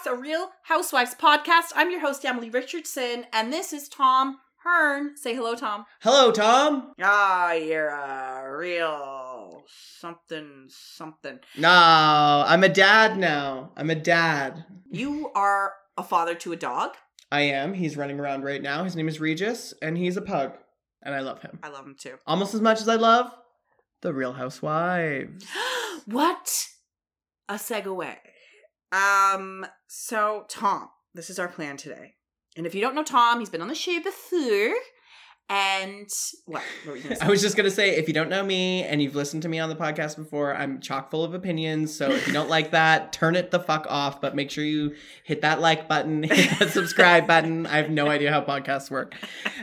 Talks, a Real Housewives podcast. I'm your host, Emily Richardson, and this is Tom Hearn. Say hello, Tom. Hello, Tom. Ah, you're a real something, something. No, I'm a dad now. I'm a dad. You are a father to a dog. I am. He's running around right now. His name is Regis, and he's a pug, and I love him I love him too. almost as much as I love the Real Housewives. what a segue. Um, so Tom, this is our plan today. And if you don't know Tom, he's been on the show before. And what? What were you gonna say? I was just gonna say, if you don't know me and you've listened to me on the podcast before, I'm chock full of opinions. So if you don't like that, turn it the fuck off. But make sure you hit that like button, hit that subscribe button. I have no idea how podcasts work.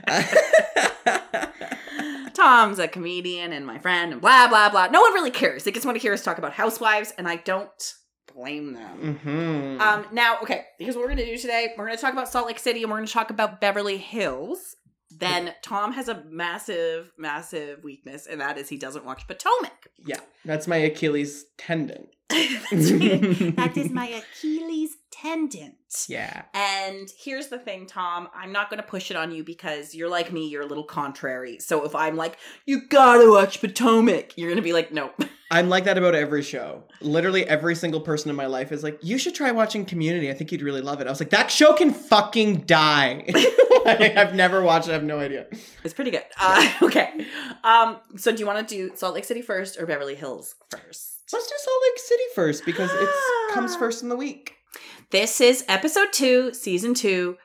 Tom's a comedian and my friend and blah blah blah. No one really cares. They just want to hear us talk about housewives, and I don't blame them. hmm Um, now, okay, here's what we're gonna do today. We're gonna talk about Salt Lake City and we're gonna talk about Beverly Hills. Then Tom has a massive, massive weakness, and that is he doesn't watch Potomac. yeah, that's my Achilles tendon. That is my Achilles tendon. Yeah. And here's the thing, Tom. I'm not going to push it on you because you're like me. You're a little contrary. So if I'm like, you gotta watch Potomac, you're going to be like, nope. I'm like that about every show. Literally every single person in my life is like, you should try watching Community. I think you'd really love it. I was like, that show can fucking die. I've never watched it. I have no idea. It's pretty good. Uh, okay. Um. So do you want to do Salt Lake City first or Beverly Hills first? Let's do Salt Lake City first because it comes first in the week. This is episode two, season two,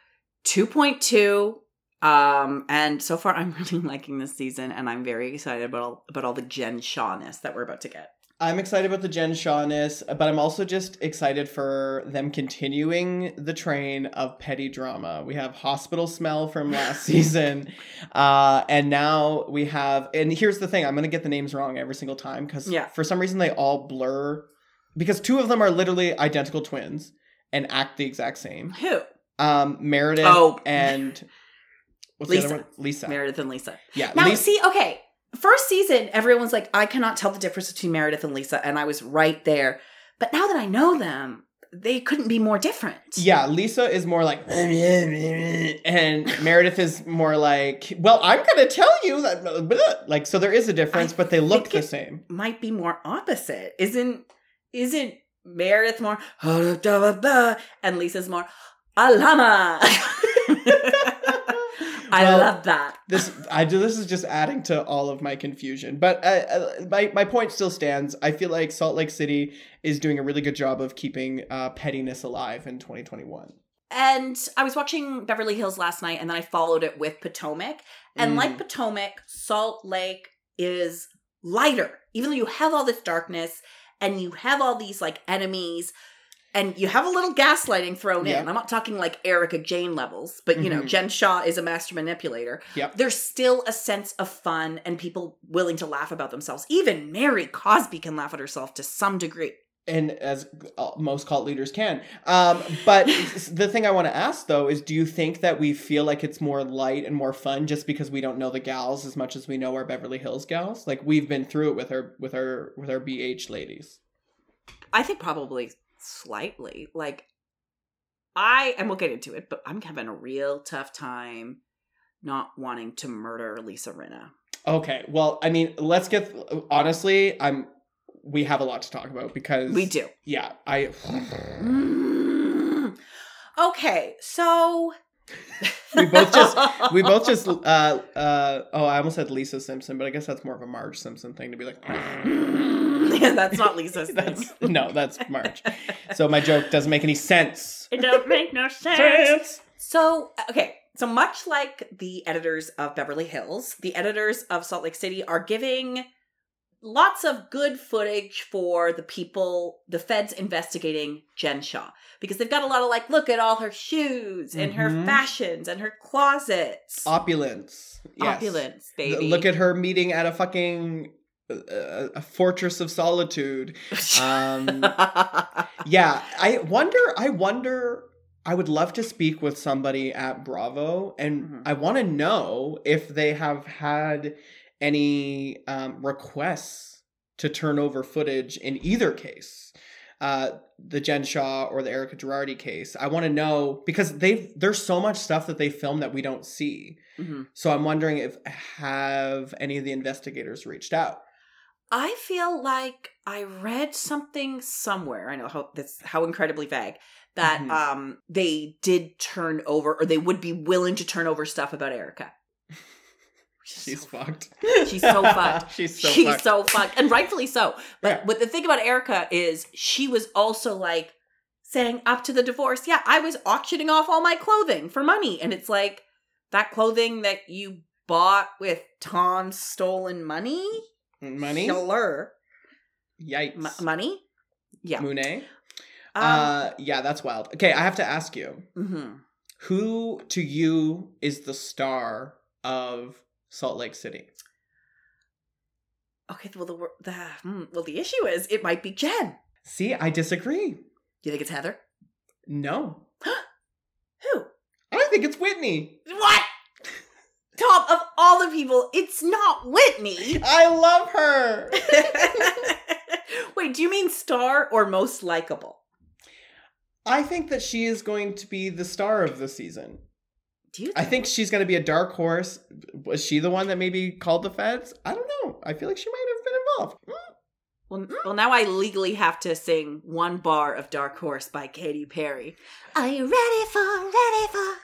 2.2. Um, and so far I'm really liking this season and I'm very excited about all, about all the Jen Shawness that we're about to get. I'm excited about the Jen Shawness, but I'm also just excited for them continuing the train of petty drama. We have Hospital Smell from last season, uh, and now we have. And here's the thing: I'm gonna get the names wrong every single time because Yeah. for some reason they all blur. Because two of them are literally identical twins and act the exact same. Who? Um, Meredith Oh. and what's Lisa. the other one? Lisa. Meredith and Lisa. Yeah, Now, Lisa. see, okay, first season, everyone's like, I cannot tell the difference between Meredith and Lisa, and I was right there. But now that I know them, they couldn't be more different. Yeah, Lisa is more like, and Meredith is more like, well, I'm gonna tell you that, like, so there is a difference, I but they look the same. Might be more opposite. Isn't isn't Meredith more and Lisa's more alama? I Well, love that. This, I do. This is just adding to all of my confusion, but uh, uh, my my point still stands. I feel like Salt Lake City is doing a really good job of keeping uh, pettiness alive in 2021. And I was watching Beverly Hills last night and then I followed it with Potomac. And Mm. like Potomac, Salt Lake is lighter. Even though you have all this darkness and you have all these like enemies and you have a little gaslighting thrown Yeah. in. I'm not talking like Erika Jayne levels, but you know, Mhm. Jen Shah is a master manipulator. Yep. There's still a sense of fun and people willing to laugh about themselves. Even Mary Cosby can laugh at herself to some degree. And as uh, most cult leaders can. Um, but the thing I want to ask though is, do you think that we feel like it's more light and more fun just because we don't know the gals as much as we know our Beverly Hills gals? Like we've been through it with our with our with our BH ladies. I think probably slightly. Like, I, and we'll get into it, but I'm having a real tough time not wanting to murder Lisa Rinna. Okay, well, I mean, let's get honestly. I'm. We have a lot to talk about because We do. Yeah, I. Mm. Okay, so. We both just- We both just. Uh, uh, oh, I almost said Lisa Simpson, but I guess that's more of a Marge Simpson thing to be like. yeah, that's not Lisa's thing. That's no, that's Marge. So my joke doesn't make any sense. It don't make no sense. So, okay. So much like the editors of Beverly Hills, the editors of Salt Lake City are giving lots of good footage for the people, the feds investigating Jen Shah. Because they've got a lot of like, look at all her shoes and her Mhm. fashions and her closets. Opulence. Yes. Opulence, baby. Look at her meeting at a fucking uh, a fortress of solitude. Um, yeah, I wonder. I wonder. I would love to speak with somebody at Bravo, and Mhm. I want to know if they have had any um, requests to turn over footage in either case. uh, the Jen Shah or the Erika Girardi case. I want to know because they've there's so much stuff that they filmed that we don't see. hmm So I'm wondering if have any of the investigators reached out. I feel like I read something somewhere. I know how that's how incredibly vague that Mhm. um they did turn over or they would be willing to turn over stuff about Erika. She's so- fucked. She's so fucked. She's so She's fucked. so fucked, and rightfully so. But Yeah. but the thing about Erika is she was also like saying up to the divorce, yeah, I was auctioning off all my clothing for money, and it's like that clothing that you bought with Tom's stolen money. Money. Sure. Yikes. M- money. Yeah. Monet. Um, uh, yeah, that's wild. Okay, I have to ask you, mhm. who to you is the star of Salt Lake City? Okay. Well, the, the hmm, well the issue is it might be Jen. See, I disagree. Do you think it's Heather? No, Who? I think it's Whitney. What? Top of all the people, it's not Whitney. I love her. Wait, do you mean star or most likable? I think that she is going to be the star of the season. Do you? I think she's going to be a dark horse. Was she the one that maybe called the feds? I don't know. I feel like she might have been involved. Well, well, now I legally have to sing one bar of "Dark Horse" by Katy Perry. Are you ready for, ready for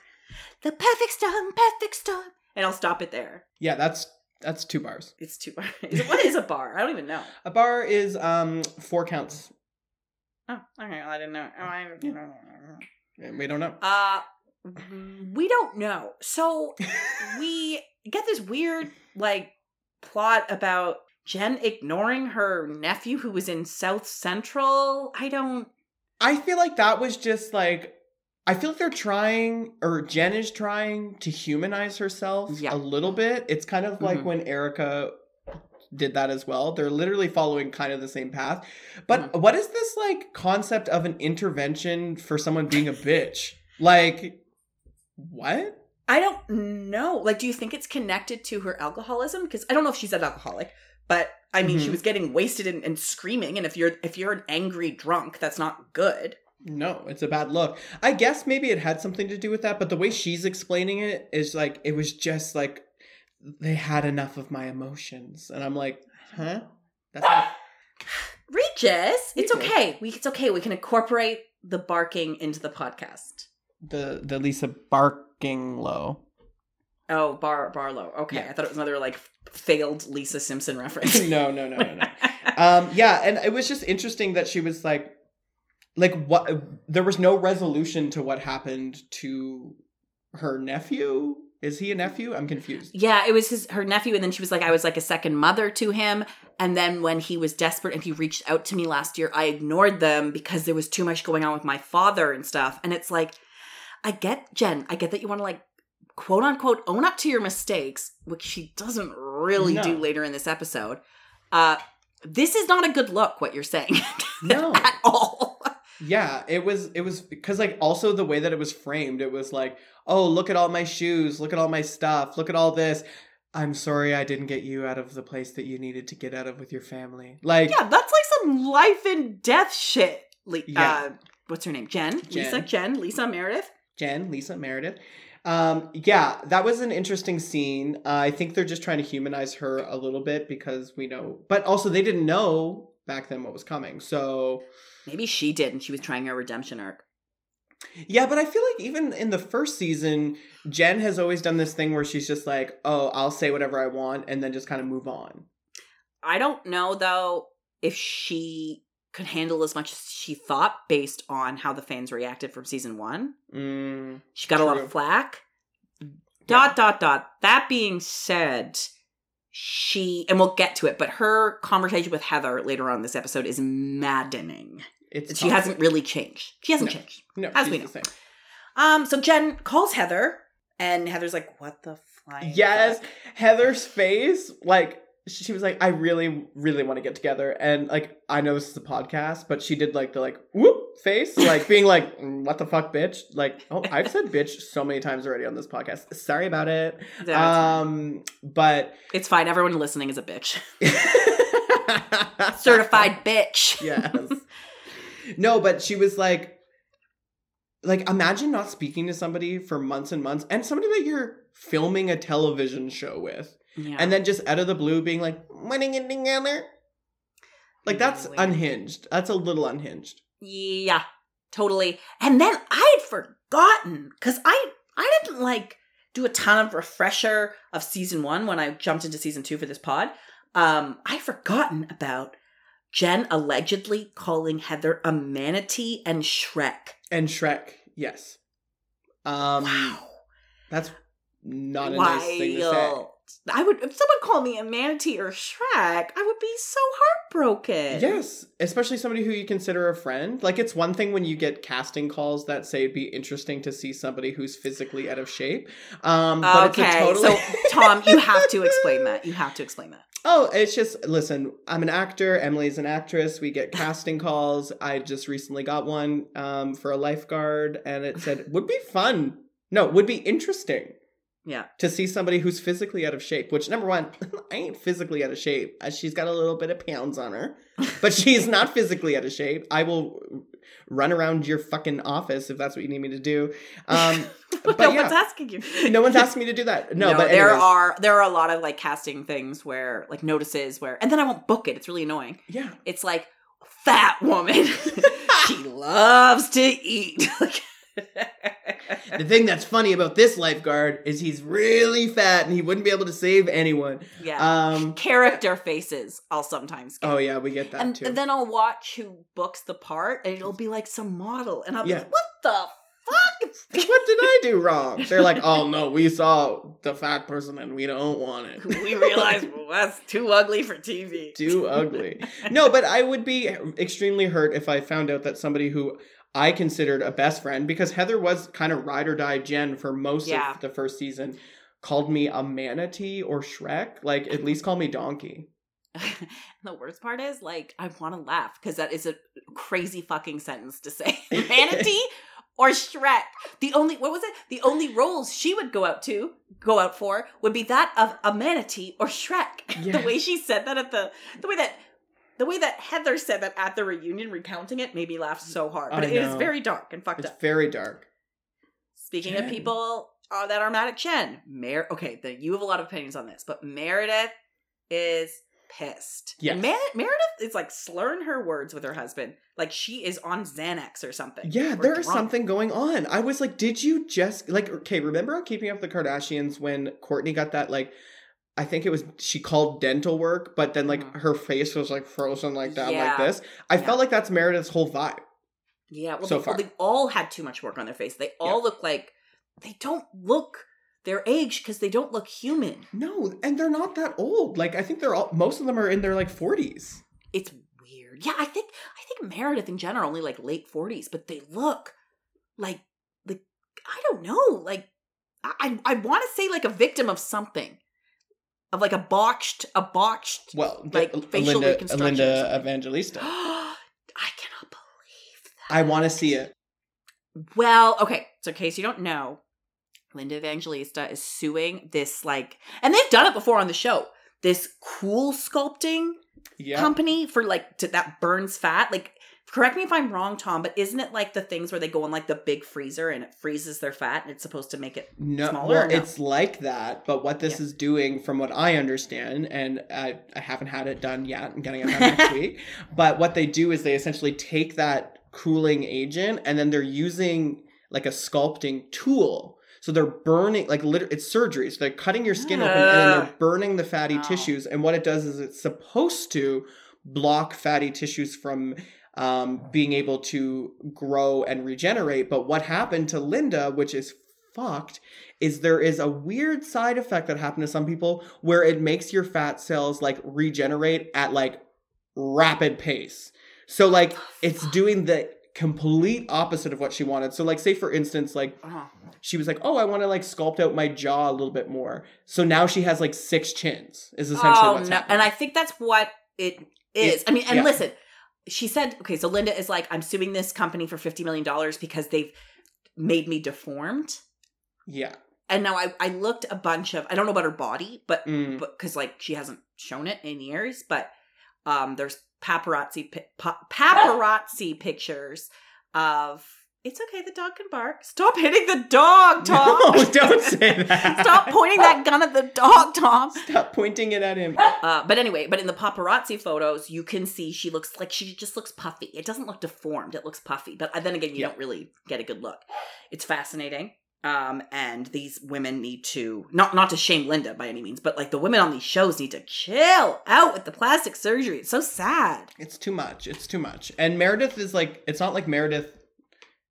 the perfect storm, perfect storm? And I'll stop it there. Yeah, that's that's two bars. It's two bars. what is a bar? I don't even know. A bar is um four counts. Oh, okay. Well, I didn't know. Oh, I didn't know. We don't know. Uh, we don't know. So we get this weird like plot about Jen ignoring her nephew who was in South Central. I don't. I feel like that was just like I feel like they're trying or Jen is trying to humanize herself Yeah. a little bit. It's kind of like Mhm. when Erika did that as well. They're literally following kind of the same path. But what is this like concept of an intervention for someone being a bitch? Like what? I don't know. Like, do you think it's connected to her alcoholism? Because I don't know if she's an alcoholic, but I mean, she Mhm. was getting wasted and, and screaming. And if you're if you're an angry drunk, that's not good. No, it's a bad look. I guess maybe it had something to do with that, but the way she's explaining it is like it was just like they had enough of my emotions, and I'm like, huh? That's not, Regis, it's Regis. okay. We it's okay. We can incorporate the barking into the podcast. The the Lisa barking low. Oh, Bar Barlow. Okay, Yeah. I thought it was another like failed Lisa Simpson reference. no, no, no, no, no. um, yeah, and it was just interesting that she was like, like what? There was no resolution to what happened to her nephew. Is he a nephew? I'm confused. yeah, it was his her nephew, and then she was like, I was like a second mother to him. And then when he was desperate and he reached out to me last year, I ignored them because there was too much going on with my father and stuff. And it's like, I get Jen, I get that you want to like quote unquote own up to your mistakes, which she doesn't really No. do later in this episode. Uh this is not a good look, what you're saying. No. at all. Yeah, it was it was because like also the way that it was framed, it was like, "Oh, look at all my shoes, look at all my stuff, look at all this. I'm sorry I didn't get you out of the place that you needed to get out of with your family." Like Yeah, that's like some life and death shit. Le- Yeah. uh, what's her name? Jen? Jen. Lisa? Jen? Lisa Meredith? Jen, Lisa Meredith. Um, yeah, that was an interesting scene. Uh, I think they're just trying to humanize her a little bit because we know, but also they didn't know back then what was coming. So Maybe she did, and she was trying her redemption arc. Yeah, but I feel like even in the first season, Jen has always done this thing where she's just like, "Oh, I'll say whatever I want," and then just kind of move on. I don't know though if she could handle as much as she thought based on how the fans reacted from season one. Mm, She got a lot of flack. Dot dot dot. That being said, she and we'll get to it, but her conversation with Heather later on in this episode is maddening. it's She hasn't really changed. She hasn't No. changed. no, as we know. Um, so Jen calls Heather, and Heather's like, "What the flying Yes, fuck?" Heather's face, like she was like, "I really, really want to get together," and like I know this is a podcast, but she did like the like whoop face, like being like, "Mm, "What the fuck, bitch?" Like, oh, I've said bitch so many times already on this podcast. Sorry about it. It's. Um, but it's fine. Everyone listening is a bitch. Certified bitch. yes. No, but she was like, like imagine not speaking to somebody for months and months, and somebody that you're filming a television show with, Yeah. and then just out of the blue being like, "Winning it together." Like that's Weird. unhinged. That's a little unhinged. Yeah, totally. And then I had forgotten because I I didn't like do a ton of refresher of season one when I jumped into season two for this pod. Um, I'd forgotten about Jen allegedly calling Heather a manatee and Shrek. And Shrek, yes. Um, wow, that's not a nice thing to say. I would if someone called me a manatee or Shrek, I would be so heartbroken. Yes, especially somebody who you consider a friend. Like it's one thing when you get casting calls that say it'd be interesting to see somebody who's physically out of shape. Um, but it's a Okay, totally. so Tom, you have to explain that. You have to explain that. oh, it's just listen. I'm an actor. Emily's an actress. We get casting calls. I just recently got one um, for a lifeguard, and it said would be fun. No, would be interesting. Yeah. to see somebody who's physically out of shape. Which number one, I ain't physically out of shape. Uh, She's got a little bit of pounds on her, but she's not physically out of shape. I will run around your fucking office if that's what you need me to do. Um, but no yeah. one's asking you. no one's asking me to do that. No, but there are there are a lot of like casting things where like notices where and then I won't book it. It's really annoying. yeah. It's like fat woman. she loves to eat. The thing that's funny about this lifeguard is he's really fat and he wouldn't be able to save anyone. yeah. Um. Character faces I'll sometimes get. Oh yeah, we get that and, too. and then I'll watch who books the part and it'll be like some model and I'll be Yeah. like, what the fuck? what did I do wrong? They're like, oh no, we saw the fat person and we don't want it. we realize well, that's too ugly for TV. too ugly. No, but I would be extremely hurt if I found out that somebody who I considered a best friend, because Heather was kind of ride or die Jen for most Yeah. of the first season, called me a manatee or Shrek. Like, at least call me Donkey. the worst part is, like, I want to laugh because that is a crazy fucking sentence to say. Manatee or Shrek. The only what was it? The only roles she would go out to, go out for, would be that of a manatee or Shrek. the way she said that at the the way that the way that Heather said that at the reunion, recounting it, made me laugh so hard. But I it is know. very dark and fucked up. It's up. very dark. Speaking of people uh, that are mad at Jen, Mer- okay, the, you have a lot of opinions on this, but Meredith is pissed. Yes. And Mer- Meredith is like slurring her words with her husband, like she is on Xanax or something. Yeah, Or there is something going on. I was like, did you just like okay, remember on Keeping Up with the Kardashians when Kourtney got that like I think it was she called dental work, but then like Mhm. her face was like frozen like that, Yeah. like this. I Yeah. felt like that's Meredith's whole vibe. Yeah, well, so they, far. well, they all had too much work on their face. They all look like they don't look their age because they don't look human. No, and they're not that old. Like I think they're all most of them are in their like forties. It's weird. Yeah, I think I think Meredith in general only like late forties, but they look like like I don't know, like I I, I want to say like a victim of something, of like a botched a botched. Well, Like the- facial Linda, uh, reconstruction or Linda. Evangelista. I cannot believe that. I want to see it. Well, okay. So, in case you don't know, Linda Evangelista is suing this like, and they've done it before on the show. This CoolSculpting Yeah. company for like to, that burns fat. Like, correct me if I'm wrong, Tom, but isn't it like the things where they go in like the big freezer and it freezes their fat and it's supposed to make it? No, smaller well, no? it's like that, but what this Yeah. is doing, from what I understand, and I, I haven't had it done yet, I'm getting it done next week. But what they do is they essentially take that cooling agent and then they're using like a sculpting tool. So they're burning, like literally, it's surgery. So they're cutting your skin open and then they're ah. burning the fatty No. tissues. And what it does is it's supposed to block fatty tissues from um, being able to grow and regenerate. But what happened to Linda, which is fucked, is there is a weird side effect that happened to some people where it makes your fat cells like regenerate at like rapid pace. So like it's doing the complete opposite of what she wanted. So like say for instance like Oh, she was like, "Oh, I want to like sculpt out my jaw a little bit more." So now she has like six chins. Is essentially oh what's no! happening. And I think that's what it is. I mean, and yeah. listen, she said, okay, so Linda is like, I'm suing this company for fifty million dollars because they've made me deformed. yeah. And now I, I looked a bunch of I don't know about her body, but Mm. because like she hasn't shown it in years, but um there's paparazzi pi- pa- paparazzi pictures of it's okay the dog can bark stop hitting the dog tom No, don't say that. stop pointing that gun at the dog tom Stop pointing it at him. uh, but anyway but in the paparazzi photos you can see she looks like she just looks puffy it doesn't look deformed it looks puffy but then again you Yeah. don't really get a good look it's fascinating um and these women need to not not to shame linda by any means but like the women on these shows need to chill out with the plastic surgery it's so sad It's too much. It's too much. And Meredith is like, it's not like Meredith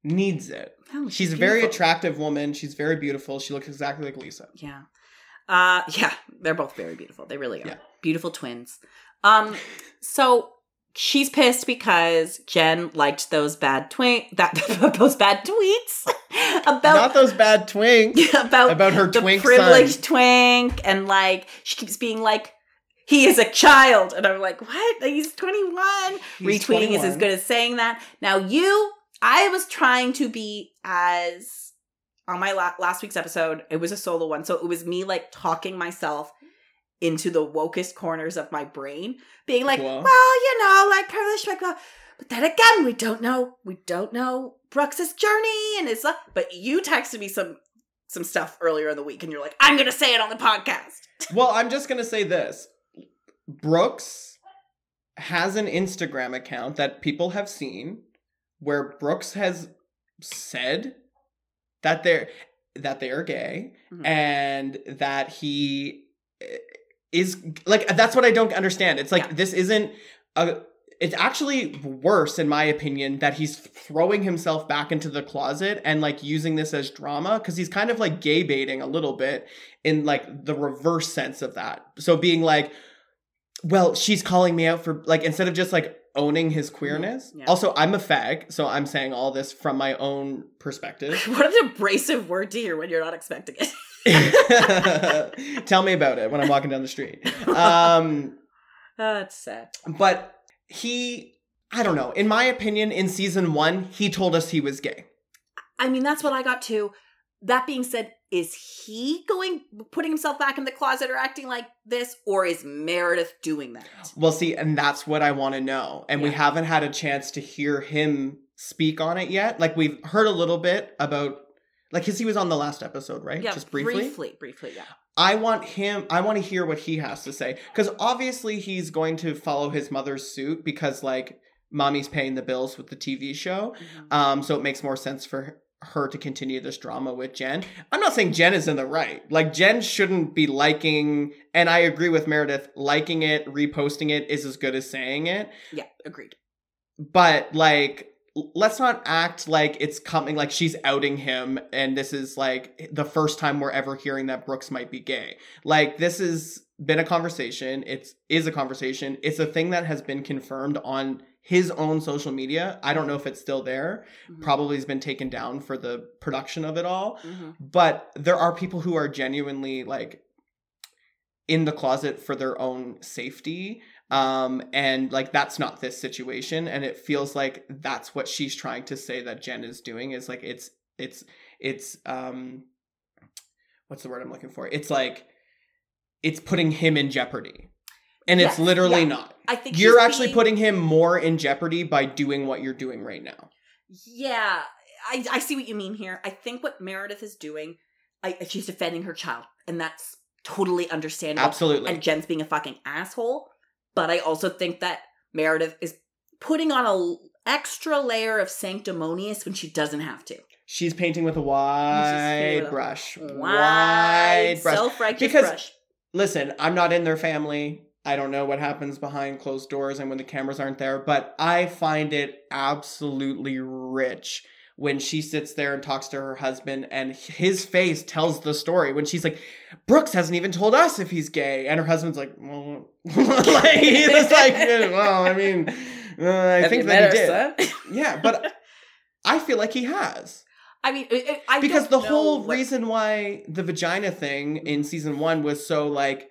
needs it. Oh, She's a very attractive woman. She's very beautiful. She looks exactly like Lisa. Yeah. Uh yeah, they're both very beautiful. They really are. Yeah. Beautiful twins. Um so she's pissed because Jen liked those bad twink that those bad tweets Not about those bad twinks. about About her the twink privileged son. twink and like she keeps being like he is a child and I'm like what he's 21 He's retweeting is as good as saying that. Now you, I was trying to be as on my la- last week's episode. It was a solo one, so it was me like talking myself into the wokest corners of my brain, being like, Cool. well, you know, like privileged, like, but then again, we don't know, we don't know Brooks's journey and it's. Uh, but you texted me some some stuff earlier in the week, and you're like, I'm gonna say it on the podcast. Well, I'm just gonna say this. Brooks has an Instagram account that people have seen where Brooks has said that they're that they are gay Mhm. and that he eh, is like that's what I don't understand. It's like Yeah. this isn't a it's actually worse in my opinion that he's throwing himself back into the closet and like using this as drama because he's kind of like gay baiting a little bit in like the reverse sense of that. So being like, well, she's calling me out for like instead of just like owning his queerness. Mm-hmm. Yeah. Also, I'm a fag, so I'm saying all this from my own perspective. what an abrasive word to hear when you're not expecting it. Tell me about it when I'm walking down the street. Um, That's sad. but he, I don't know. In my opinion, in season one, he told us he was gay. I mean, that's what I got too. That being said, is he going putting himself back in the closet or acting like this, or is Meredith doing that? Well, see, and that's what I want to know. And we haven't had a chance to hear him speak on it yet. Like we've heard a little bit about, like, because he was on the last episode, right? Yeah, Just briefly. briefly, briefly. Yeah, I want him, I want to hear what he has to say. Because obviously he's going to follow his mother's suit because, like, mommy's paying the bills with the TV show. Mhm. Um, so it makes more sense for her to continue this drama with Jen. I'm not saying Jen is in the right. Like Jen shouldn't be liking, and I agree with Meredith, liking it, reposting it is as good as saying it. yeah, agreed. But like let's not act like it's coming like she's outing him and this is like the first time we're ever hearing that Brooks might be gay. Like this has been a conversation. It's is a conversation. It's a thing that has been confirmed on his own social media. I don't know if it's still there. Mhm. Probably has been taken down for the production of it all. Mhm. But there are people who are genuinely like in the closet for their own safety. Um, and like that's not this situation. And it feels like that's what she's trying to say that Jen is doing is like it's it's it's um what's the word I'm looking for? It's like it's putting him in jeopardy. And it's Yes, literally yeah. not. I think You're actually being- putting him more in jeopardy by doing what you're doing right now. Yeah, I, I see what you mean here. I think what Meredith is doing, I, she's defending her child, and that's totally understandable. Absolutely. And Jen's being a fucking asshole. But I also think that Meredith is putting on a l- extra layer of sanctimonious when she doesn't have to. She's painting with a wide with a brush. Wide, Wide brush. self-righteous Because- brush. Listen, I'm not in their family. I don't know what happens behind closed doors and when the cameras aren't there, but I find it absolutely rich when she sits there and talks to her husband and his face tells the story when she's like brooks hasn't even told us if he's gay. And her husband's like well like he's just like "Yeah, well i mean uh, i Have think that he did. yeah but i feel like he has. I mean, I- because the whole what- reason why the vagina thing in season one was so like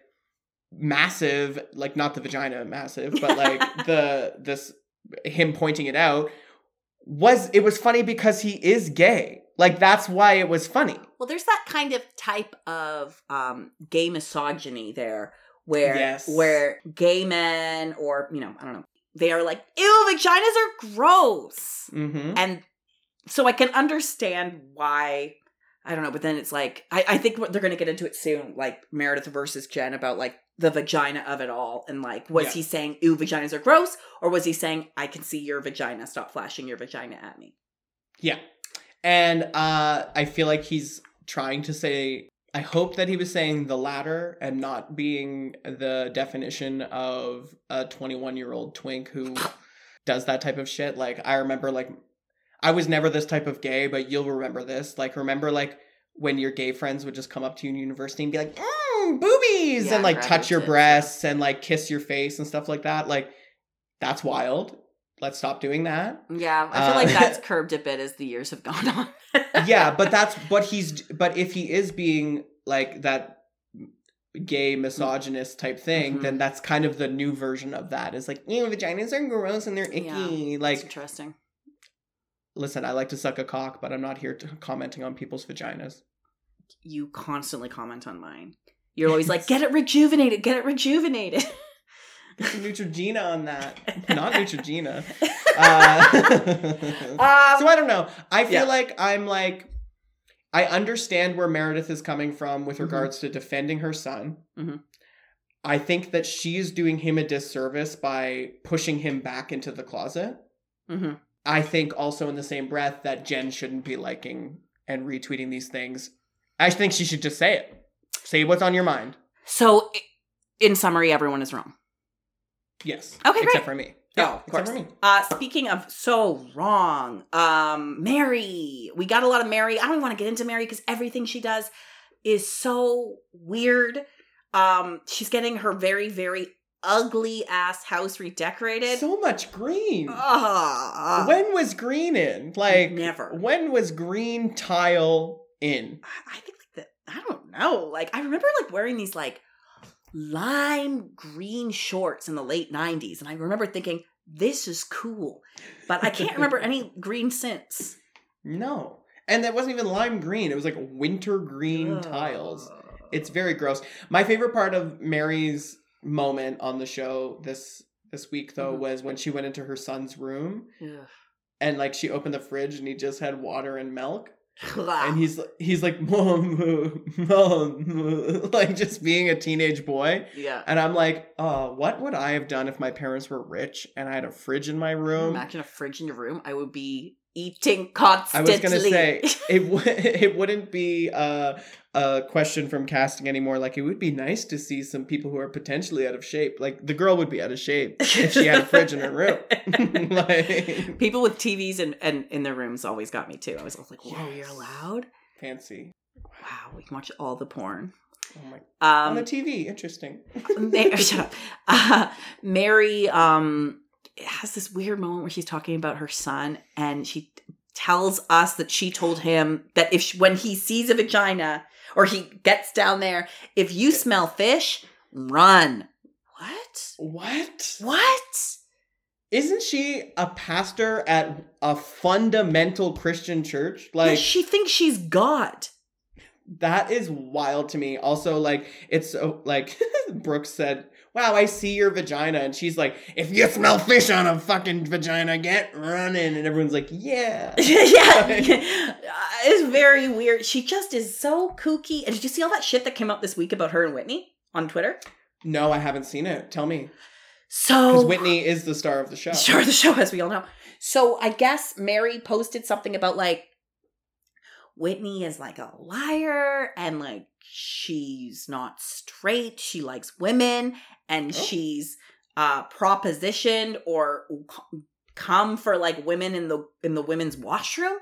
massive like not the vagina massive but like the this him pointing it out was it was funny because he is gay like that's why it was funny Well, there's that kind of type of um, gay misogyny there, where Yes. where gay men or you know I don't know they are like, ew, vaginas are gross. Mm-hmm. And so I can understand why. I don't know, but then it's like I, I think they're gonna get into it soon, like Meredith versus Jen about like the vagina of it all, and like was Yeah. he saying "ooh vaginas are gross" or was he saying "I can see your vagina, stop flashing your vagina at me"? Yeah. And uh I feel like he's trying to say I hope that he was saying the latter and not being the definition of a 21-year-old twink who does that type of shit. Like I remember like I was never this type of gay, but you'll remember this. Like remember like when your gay friends would just come up to you in university and be like, mm, boobies Yeah, and like touch your yeah. breasts and like kiss your face and stuff like that. Like that's wild. Let's stop doing that. Yeah, I feel like that's curbed a bit as the years have gone on. yeah, but that's but he's but if he is being like that gay misogynist type thing, Mhm. then that's kind of the new version of that. Is like, you know, vaginas are gross and they're icky. Yeah, like, interesting. listen, I like to suck a cock, but I'm not here to commenting on people's vaginas. You constantly comment on mine. You're always like, "Get it rejuvenated, get it rejuvenated." Get some Neutrogena on that, not Neutrogena. Uh, Um, so I don't know. I feel yeah. like I'm like I understand where Meredith is coming from with Mhm. regards to defending her son. Mhm. I think that she's doing him a disservice by pushing him back into the closet. Mhm. I think also in the same breath that Jen shouldn't be liking and retweeting these things. I think she should just say it. Say what's on your mind. So, in summary, everyone is wrong. Yes. Okay, Except great. for me. Oh, Yeah, of except course. for me. Uh, speaking of so wrong, um, Mary. We got a lot of Mary. I don't want to get into Mary because everything she does is so weird. Um, she's getting her very, very ugly ass house redecorated. So much green. Ah, when was green in? Like never. When was green tile in? I think. I don't know. Like I remember like wearing these like lime green shorts in the late '90s, and I remember thinking this is cool, but I can't remember any green since. No. And that wasn't even lime green. It was like winter green tiles. It's very gross. My favorite part of Mary's moment on the show this this week though Mhm. was when she went into her son's room Ugh. and like she opened the fridge and he just had water and milk Ugh. and he's he's like mom mom like just being a teenage boy yeah. and I'm like, uh, what would I have done if my parents were rich and I had a fridge in my room? Imagine a fridge in your room. I would be eating constantly. I was gonna say it. W- it wouldn't be uh, a question from casting anymore. Like it would be nice to see some people who are potentially out of shape. Like the girl would be out of shape if she had a fridge in her room. like People with TVs and and in their rooms always got me too. I was always like, "Whoa, you're allowed! fancy. Wow, we can watch all the porn." Oh my. on the Um, TV, interesting. Mary, shut up. Uh, Mary um has this weird moment where she's talking about her son, and she tells us that she told him that if she, when he sees a vagina or he gets down there, if you smell fish, run. What? What? What? Isn't she a pastor at a fundamental Christian church? Like Like she thinks she's God. That is wild to me. Also, like, it's so, like, Brooks said, Wow, I see your vagina. And she's like, If you smell fish on a fucking vagina, get running. And everyone's like, Yeah. yeah, it's very weird. She just is so kooky. And did you see all that shit that came out this week about her and Whitney on Twitter? No, I haven't seen it. Tell me. So Because Whitney is the star of the show. Sure, the show, as we all know. So I guess Mary posted something about like Whitney is like a liar and like she's not straight. She likes women and Oh. she's uh propositioned or come for like women in the in the women's washroom,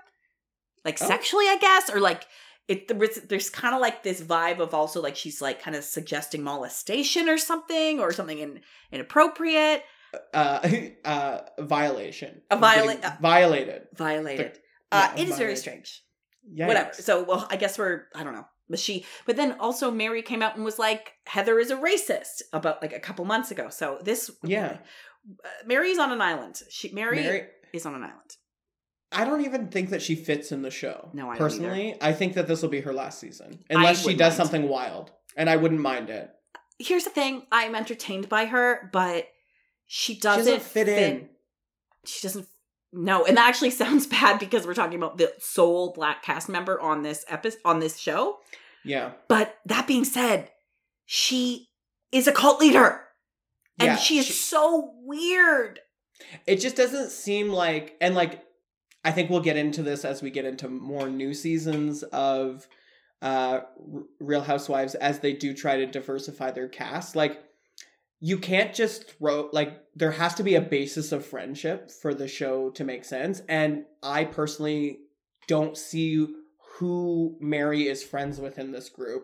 like Oh. sexually, I guess, or like. It, there's, there's kind of like this vibe of also like she's like kind of suggesting molestation or something or something in, inappropriate Uh, uh, violation. A viola- Getting violated. violated. Uh, it is very strange. Yikes. Whatever. So, well, I guess we're I don't know. But she, but then also Mary came out and was like, Heather is a racist about like a couple months ago. So this, Yeah. uh, Mary's on an island. She Mary, Mary, is on an island. I don't even think that she fits in the show. No, I don't personally, I think that this will be her last season, unless she does mind. something wild, and I wouldn't mind it. Here's the thing: I'm entertained by her, but she She doesn't, doesn't fit, in. She doesn't. No, and that actually sounds bad because we're talking about the sole black cast member on this episode on this show. Yeah. But that being said, she is a cult leader, and Yeah, she is she- so weird. It just doesn't seem like, and like, I think we'll get into this as we get into more new seasons of uh R- Real Housewives as they do try to diversify their cast. Like, you can't just throw like there has to be a basis of friendship for the show to make sense. And I personally don't see who Mary is friends with in this group.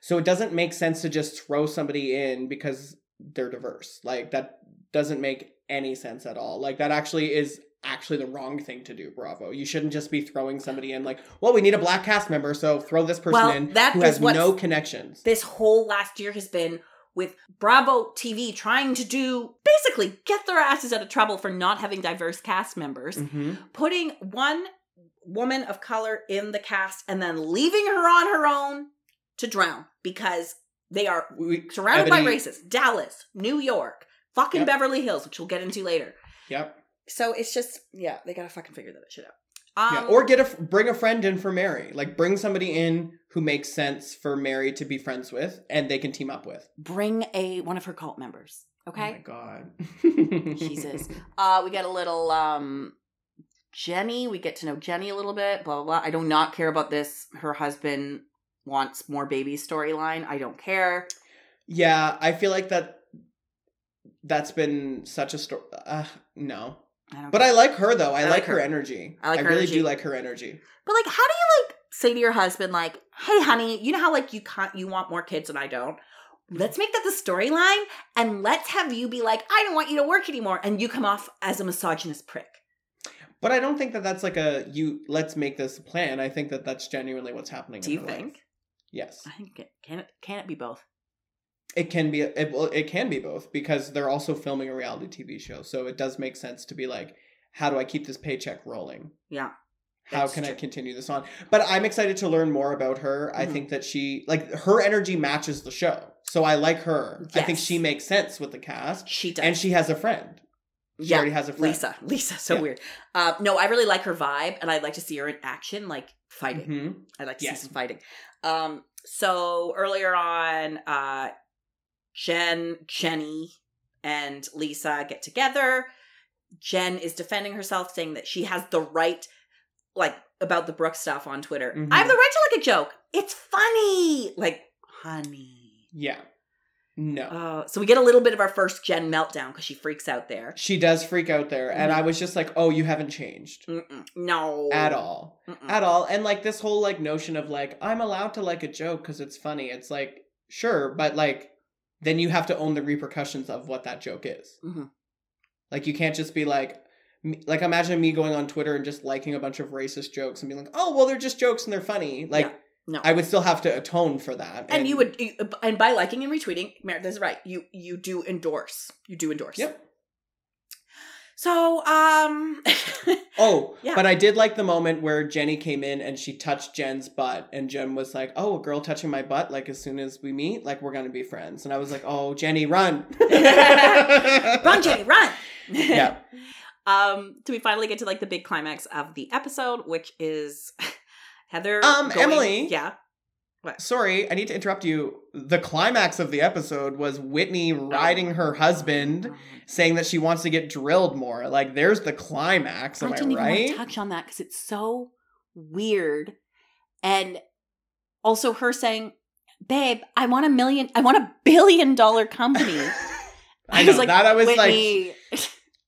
So it doesn't make sense to just throw somebody in because they're diverse. Like that doesn't make any sense at all. Like that actually is actually the wrong thing to do, Bravo. You shouldn't just be throwing somebody in like, well, we need a black cast member, so throw this person Well, in that who has no connections. This whole last year has been with Bravo TV trying to do basically get their asses out of trouble for not having diverse cast members. hmm putting one woman of color in the cast and then leaving her on her own to drown because they are surrounded by Ebony- racists. Dallas, New York, fucking Yep. Beverly Hills, which we'll get into later. Yep. So it's just yeah, they gotta fucking figure that shit out. Um, yeah. Or get a bring a friend in for Mary. Like bring somebody in who makes sense for Mary to be friends with, and they can team up with. bring a one of her cult members. Oh my Okay, god. Jesus. uh, we get a little um Jenny. We get to know Jenny a little bit. Blah blah blah. I do not care about this. Her husband wants more baby storyline. I don't care. Yeah, I feel like that. That's been such a story. Uh, no, I don't but. I like her though. I, I like, like her. her. energy. I like her really energy. do like her energy. But like, how do you like say to your husband, like, "Hey, honey, you know how like you can't you want more kids and I don't. Let's make that the storyline, and let's have you be like, I don't want you to work anymore, and you come off as a misogynist prick. But I don't think that that's like a you. Let's make this plan. I think that that's genuinely what's happening. Do you her life. think? Yes, I think it can it can it be both? It can be. It, it can be both because they're also filming a reality TV show, so it does make sense to be like, how do I keep this paycheck rolling? Yeah. How can I continue this on? But I'm excited to learn more about her. I Mhm. think that she like her energy matches the show. So I like her. I think she makes sense with the cast. She does. And she has a friend. She Yeah, already has a friend. Lisa. Lisa, so Yeah. weird. Uh, no, I really like her vibe, and I'd like to see her in action, like fighting. hmm I'd like to Yes. see some fighting. Um, so earlier on, uh, Jen, Jenny, and Lisa get together. Jen is defending herself, saying that she has the right, like about the Brooks stuff on Twitter. Mhm. I have the right to like a joke. It's funny, like honey. Yeah. No. Uh, so we get a little bit of our first Jen meltdown because she freaks out there. she does freak out there. And Mhm. I was just like, oh, you haven't changed. Mm-mm. No, At all. Mm-mm. At all. And like this whole like notion of like, I'm allowed to like a joke because it's funny. It's like, sure, but like then you have to own the repercussions of what that joke is. Mhm. Like you can't just be like, like imagine me going on Twitter and just liking a bunch of racist jokes and being like, oh well, they're just jokes and they're funny. Like Yeah. No. I would still have to atone for that. and you would you, and by liking and retweeting Meredith is right you you do endorse you do endorse Yep. So um Oh, Yeah. but I did like the moment where Jenny came in and she touched Jen's butt, and Jen was like, "Oh, a girl touching my butt. Like as soon as we meet, like we're gonna be friends." And I was like, "Oh, Jenny, run, run jenny run Yeah. um do we finally get to like the big climax of the episode which is heather Um, going- Emily? yeah Sorry, I need to interrupt you. The climax of the episode was Whitney oh. riding her husband, saying that she wants to get drilled more. Like, there's the climax. Am I I, didn't even want right? to touch on that because it's so weird. And also her saying, Babe, I want a million, I want a billion dollar company. I I know was like, that. I was like,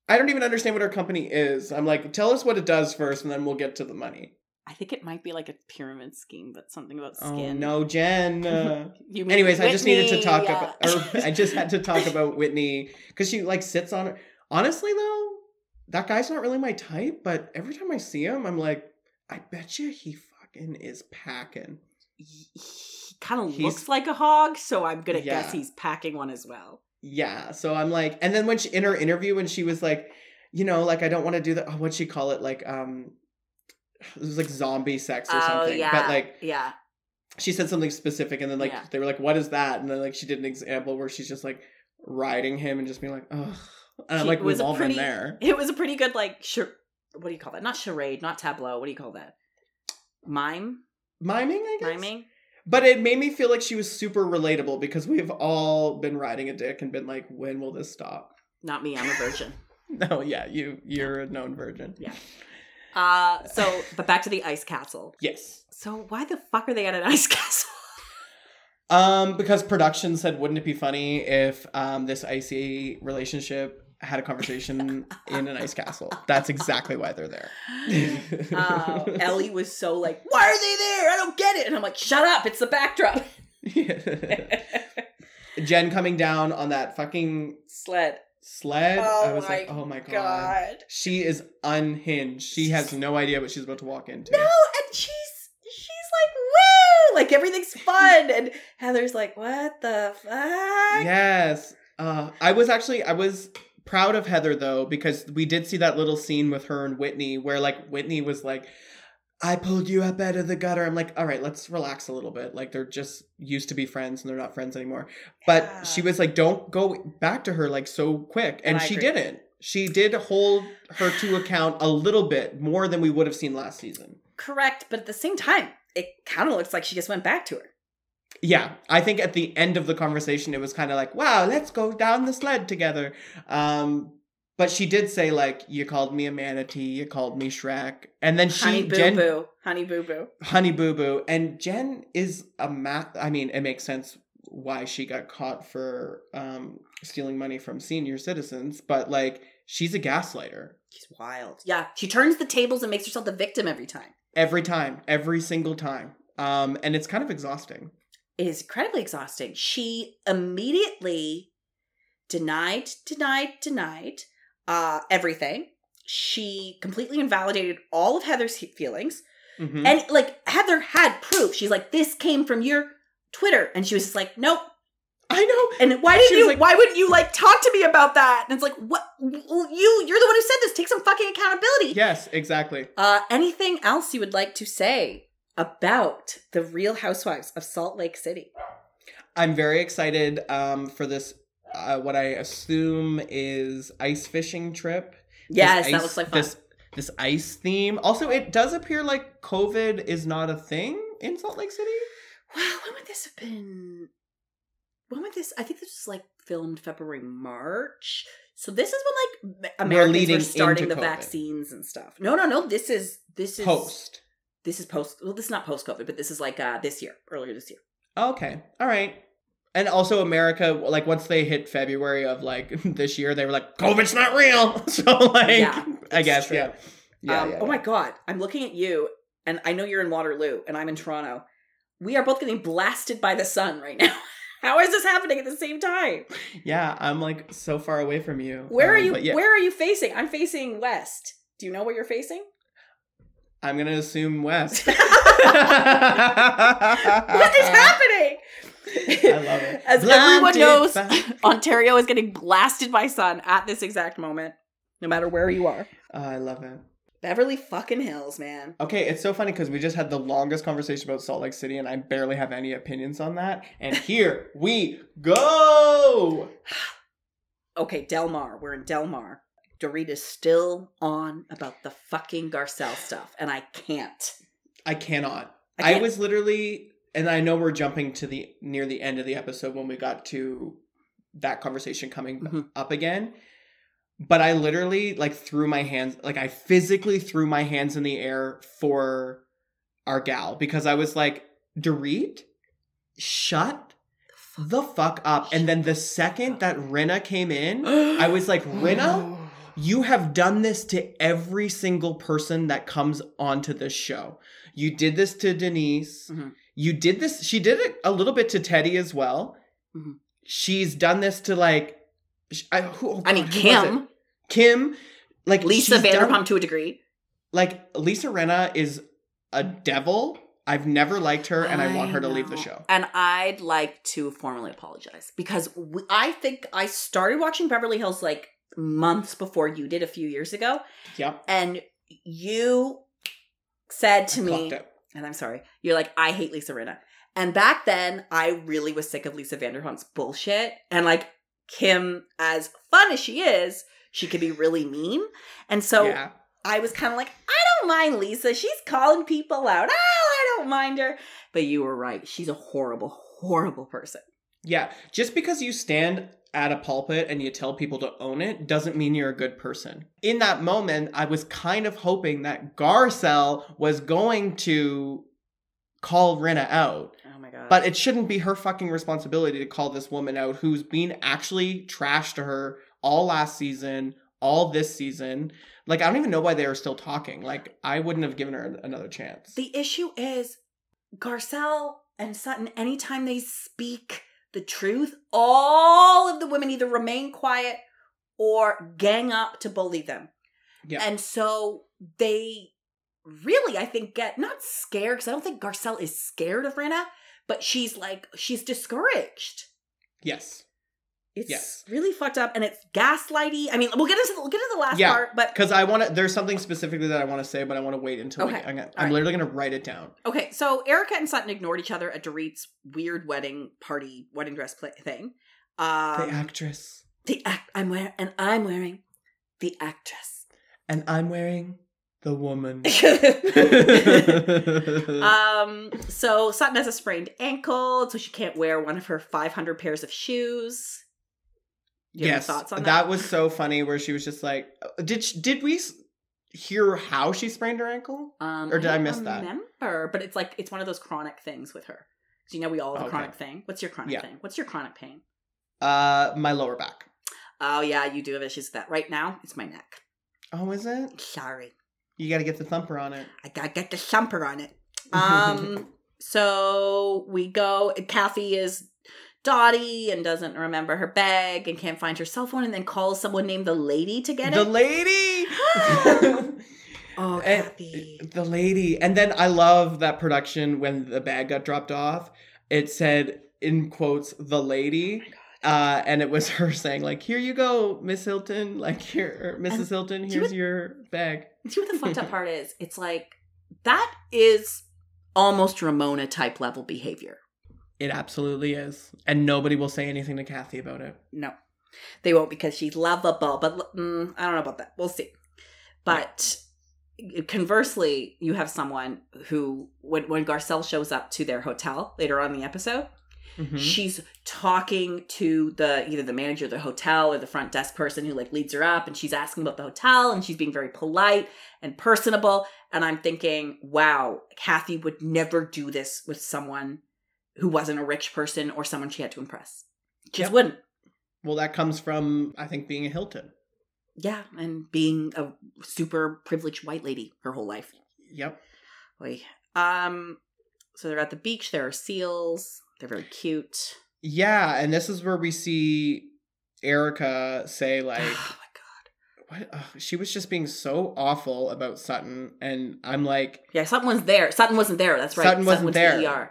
I don't even understand what her company is. I'm like, tell us what it does first, and then we'll get to the money. I think it might be like a pyramid scheme, but something about Oh skin. no, Jen. Uh, anyways, I just needed to talk yeah. about. Or I just had to talk about Whitney because she like sits on. her. Honestly, though, that guy's not really my type. But every time I see him, I'm like, I bet you he fucking is packing. he, he kind of looks like a hog, so I'm gonna Yeah. guess he's packing one as well. Yeah. So I'm like, and then when she in her interview, when she was like, you know, like I don't want to do that. Oh, what'd she call it? Like, um, it was like zombie sex or oh, something. But like, yeah, she said something specific, and then like Yeah. they were like, "What is that?" And then like she did an example where she's just like riding him and just being like, "Oh, And I'm like, it was we've all pretty- been there. It was a pretty good like sh- what do you call that? Not charade, not tableau. What do you call that? Mime, Miming, I guess. miming. But it made me feel like she was super relatable because we've all been riding a dick and been like, when will this stop? Not me. I'm a virgin. No, yeah, you you're a known virgin. Yeah. Uh, so, but back to the ice castle. Yes. So, why the fuck are they at an ice castle? Um, because production said, wouldn't it be funny if um this icy relationship had a conversation in an ice castle? That's exactly why they're there. uh, Ellie was so like, "Why are they there? I don't get it." And I'm like, "Shut up! It's the backdrop." Jen coming down on that fucking Sled. Sled. Oh I was like, oh my god. God. She is unhinged. She has no idea what she's about to walk into. No, and she's she's like, "Woo!" Like everything's fun, and Heather's like, "What the fuck?" Yes. Uh, I was actually I was proud of Heather though because we did see that little scene with her and Whitney where like Whitney was like, "I pulled you up out of the gutter." I'm like, "All right, let's relax a little bit. Like they're just used to be friends and they're not friends anymore." But Yeah. she was like, "Don't go back to her like so quick," and And she agree. didn't. She did hold her to account a little bit more than we would have seen last season. Correct, but at the same time, it kind of looks like she just went back to her. Yeah, I think at the end of the conversation, it was kind of like, "Wow, let's go down the sled together." Um, but she did say like, "You called me a manatee, you called me Shrek," and then she honey boo Jen, boo, honey boo boo. Honey Boo Boo, and Jen is a math. I mean, it makes sense why she got caught for um stealing money from senior citizens, but like, she's a gaslighter She's wild. Yeah, she turns the tables and makes herself the victim every time. every time, every single time. Um, and it's kind of exhausting. It is incredibly exhausting. She immediately denied, denied, denied uh, everything. She completely invalidated all of Heather's he- feelings. Mhm. And like Heather had proof. She's like, this came from your Twitter. And she was just like, nope. I know. And why didn't you like- why wouldn't you like talk to me about that? And it's like, what you you're the one who said this. Take some fucking accountability. Yes, exactly. Uh anything else you would like to say about the real housewives of Salt Lake City? I'm very excited um, for this. Uh, what I assume is ice fishing trip. Yes, that looks like fun. This this ice theme. Also, it does appear like COVID is not a thing in Salt Lake City. Wow, when would this have been? When would this? I think this was like filmed February, March. So this is when like Americans leading were starting the COVID. vaccines and stuff. No, no, no. This is this is Post. This is post. Well, this is not post COVID, but this is like uh this year, earlier this year. Okay. All right. And also America, like once they hit February of like this year, they were like, COVID's not real. So like Yeah, I guess, true. yeah. Yeah, um, yeah, oh my god, I'm looking at you, and I know you're in Waterloo, and I'm in Toronto. We are both getting blasted by the sun right now. How is this happening at the same time? Yeah, I'm like so far away from you. Where are Um, you? yeah, Where are you facing? I'm facing west. Do you know where you're facing? I'm gonna assume West. what is happening? I love it. As everyone knows, by- Ontario is getting blasted by sun at this exact moment, no matter where you are. Oh, I love it. Beverly fucking Hills, man. Okay, it's so funny because we just had the longest conversation about Salt Lake City, and I barely have any opinions on that. And here we go. Okay, Del Mar. We're in Del Mar. Dorita's still on about the fucking Garcelle stuff, and I can't. I cannot. I I, was literally, and I know we're jumping to the near the end of the episode when we got to that conversation coming Mhm. up again. But I literally like threw my hands, like I physically threw my hands in the air for our gal because I was like, Dorit, shut the fuck up. And then the second that Rinna came in, I was like, Rinna, you have done this to every single person that comes onto this show. You did this to Denise. Mhm. You did this. She did it a little bit to Teddi as well. Mhm. She's done this to like, I, who, oh I mean, who? Kim, Kim, like Lisa she's done- Vanderpump to a degree. like Lisa Rinna is a devil. I've never liked her, and I, want her to leave the show. And I'd like to formally apologize because we, I think I started watching Beverly Hills like months before you did a few years ago, Yep. and you said to I me, it. And I'm sorry, you're like, I hate Lisa Rinna. And back then, I really was sick of Lisa Vanderpump's bullshit. And like, Kim, as fun as she is, she could be really mean. And so yeah. I was kind of like, I don't mind Lisa. She's calling people out. Oh, I don't mind her. But you were right. She's a horrible, horrible person. Yeah. Just because you stand at a pulpit and you tell people to own it doesn't mean you're a good person. In that moment, I was kind of hoping that Garcelle was going to call Rinna out. Oh my god. But it shouldn't be her fucking responsibility to call this woman out who's been actually trash to her all last season, all this season. Like, I don't even know why they are still talking. Like, I wouldn't have given her another chance. the issue is Garcelle and Sutton, anytime they speak the truth, all of the women either remain quiet or gang up to bully them. Yeah. And so they really, I think, get not scared because I don't think Garcelle is scared of Rinna, but she's like, she's discouraged. yes. It's Yes. really fucked up and it's gaslighty. I mean, we'll get into the, we'll get into the last Yeah, part, but Because I want to, there's something specifically that I want to say, but I want to wait until Okay. I'm, gonna, I'm right. literally going to write it down. Okay, so Erika and Sutton ignored each other at Dorit's weird wedding party, wedding dress play thing. Um, the actress. the act I'm wearing, and I'm wearing the actress. And I'm wearing the woman. um, so Sutton has a sprained ankle, so she can't wear one of her 500 pairs of shoes. Do you have any yes, thoughts on that? that was so funny. Where she was just like, uh, "Did sh- did we hear how she sprained her ankle?" Um, Or did I don't miss that? Remember, but it's like it's one of those chronic things with her. So you know we all have a Okay. chronic thing. What's your chronic Yeah. thing? What's your chronic pain? Uh, my lower back. Oh yeah, you do have issues with that. Right now, it's my neck. Oh, is it? Sorry. You got to get the thumper on it. I gotta get the thumper on it. Um, so we go. Kathy is Dottie and doesn't remember her bag and can't find her cell phone, and then calls someone named the lady to get the it. The lady. oh, And- Kathy. the lady. And then I love that production when the bag got dropped off. It said in quotes the lady. Uh, and it was her saying like, "Here you go, Miss Hilton. Like here, Mrs. And Hilton. do you Here's know- your bag." See what the fucked up part is? It's like that is almost Ramona type level behavior. It absolutely is, and nobody will say anything to Kathy about it. No, they won't because she's lovable. But mm, I don't know about that. We'll see. But conversely, you have someone who, when when Garcelle shows up to their hotel later on in the episode, Mhm. she's talking to the either the manager of the hotel or the front desk person who like leads her up, and she's asking about the hotel, and she's being very polite and personable. And I'm thinking, wow, Kathy would never do this with someone who wasn't a rich person or someone she had to impress. She just Yep. wouldn't. Well, that comes from I think being a Hilton. Yeah, and being a super privileged white lady her whole life. Yep. Oy. Um, so they're at the beach. There are seals. They're very cute. Yeah, and this is where we see Erika say like, oh my god. "What?" She was just being so awful about Sutton, and I'm like, Yeah, Sutton was there. Sutton wasn't there. That's right. Sutton wasn't to the there. ER.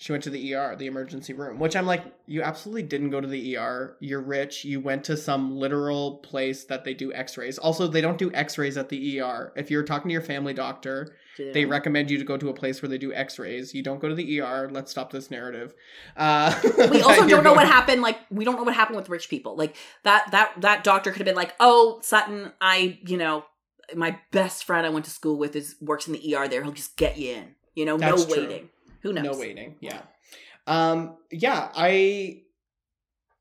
She went to the ER, the emergency room, which I'm like, you absolutely didn't go to the ER. You're rich. You went to some literal place that they do x rays. Also, they don't do x rays at the ER. If you're talking to your family doctor, Did they recommend you to go to a place where they do x rays. You don't go to the ER. Let's stop this narrative. Uh, we also don't know what happened. Like we don't know what happened with rich people. Like that that that doctor could have been like, "Oh, Sutton, I you know my best friend I went to school with is works in the ER there. He'll just get you in. You know, That's no true. waiting. Who knows? No waiting. Yeah. Um, yeah, I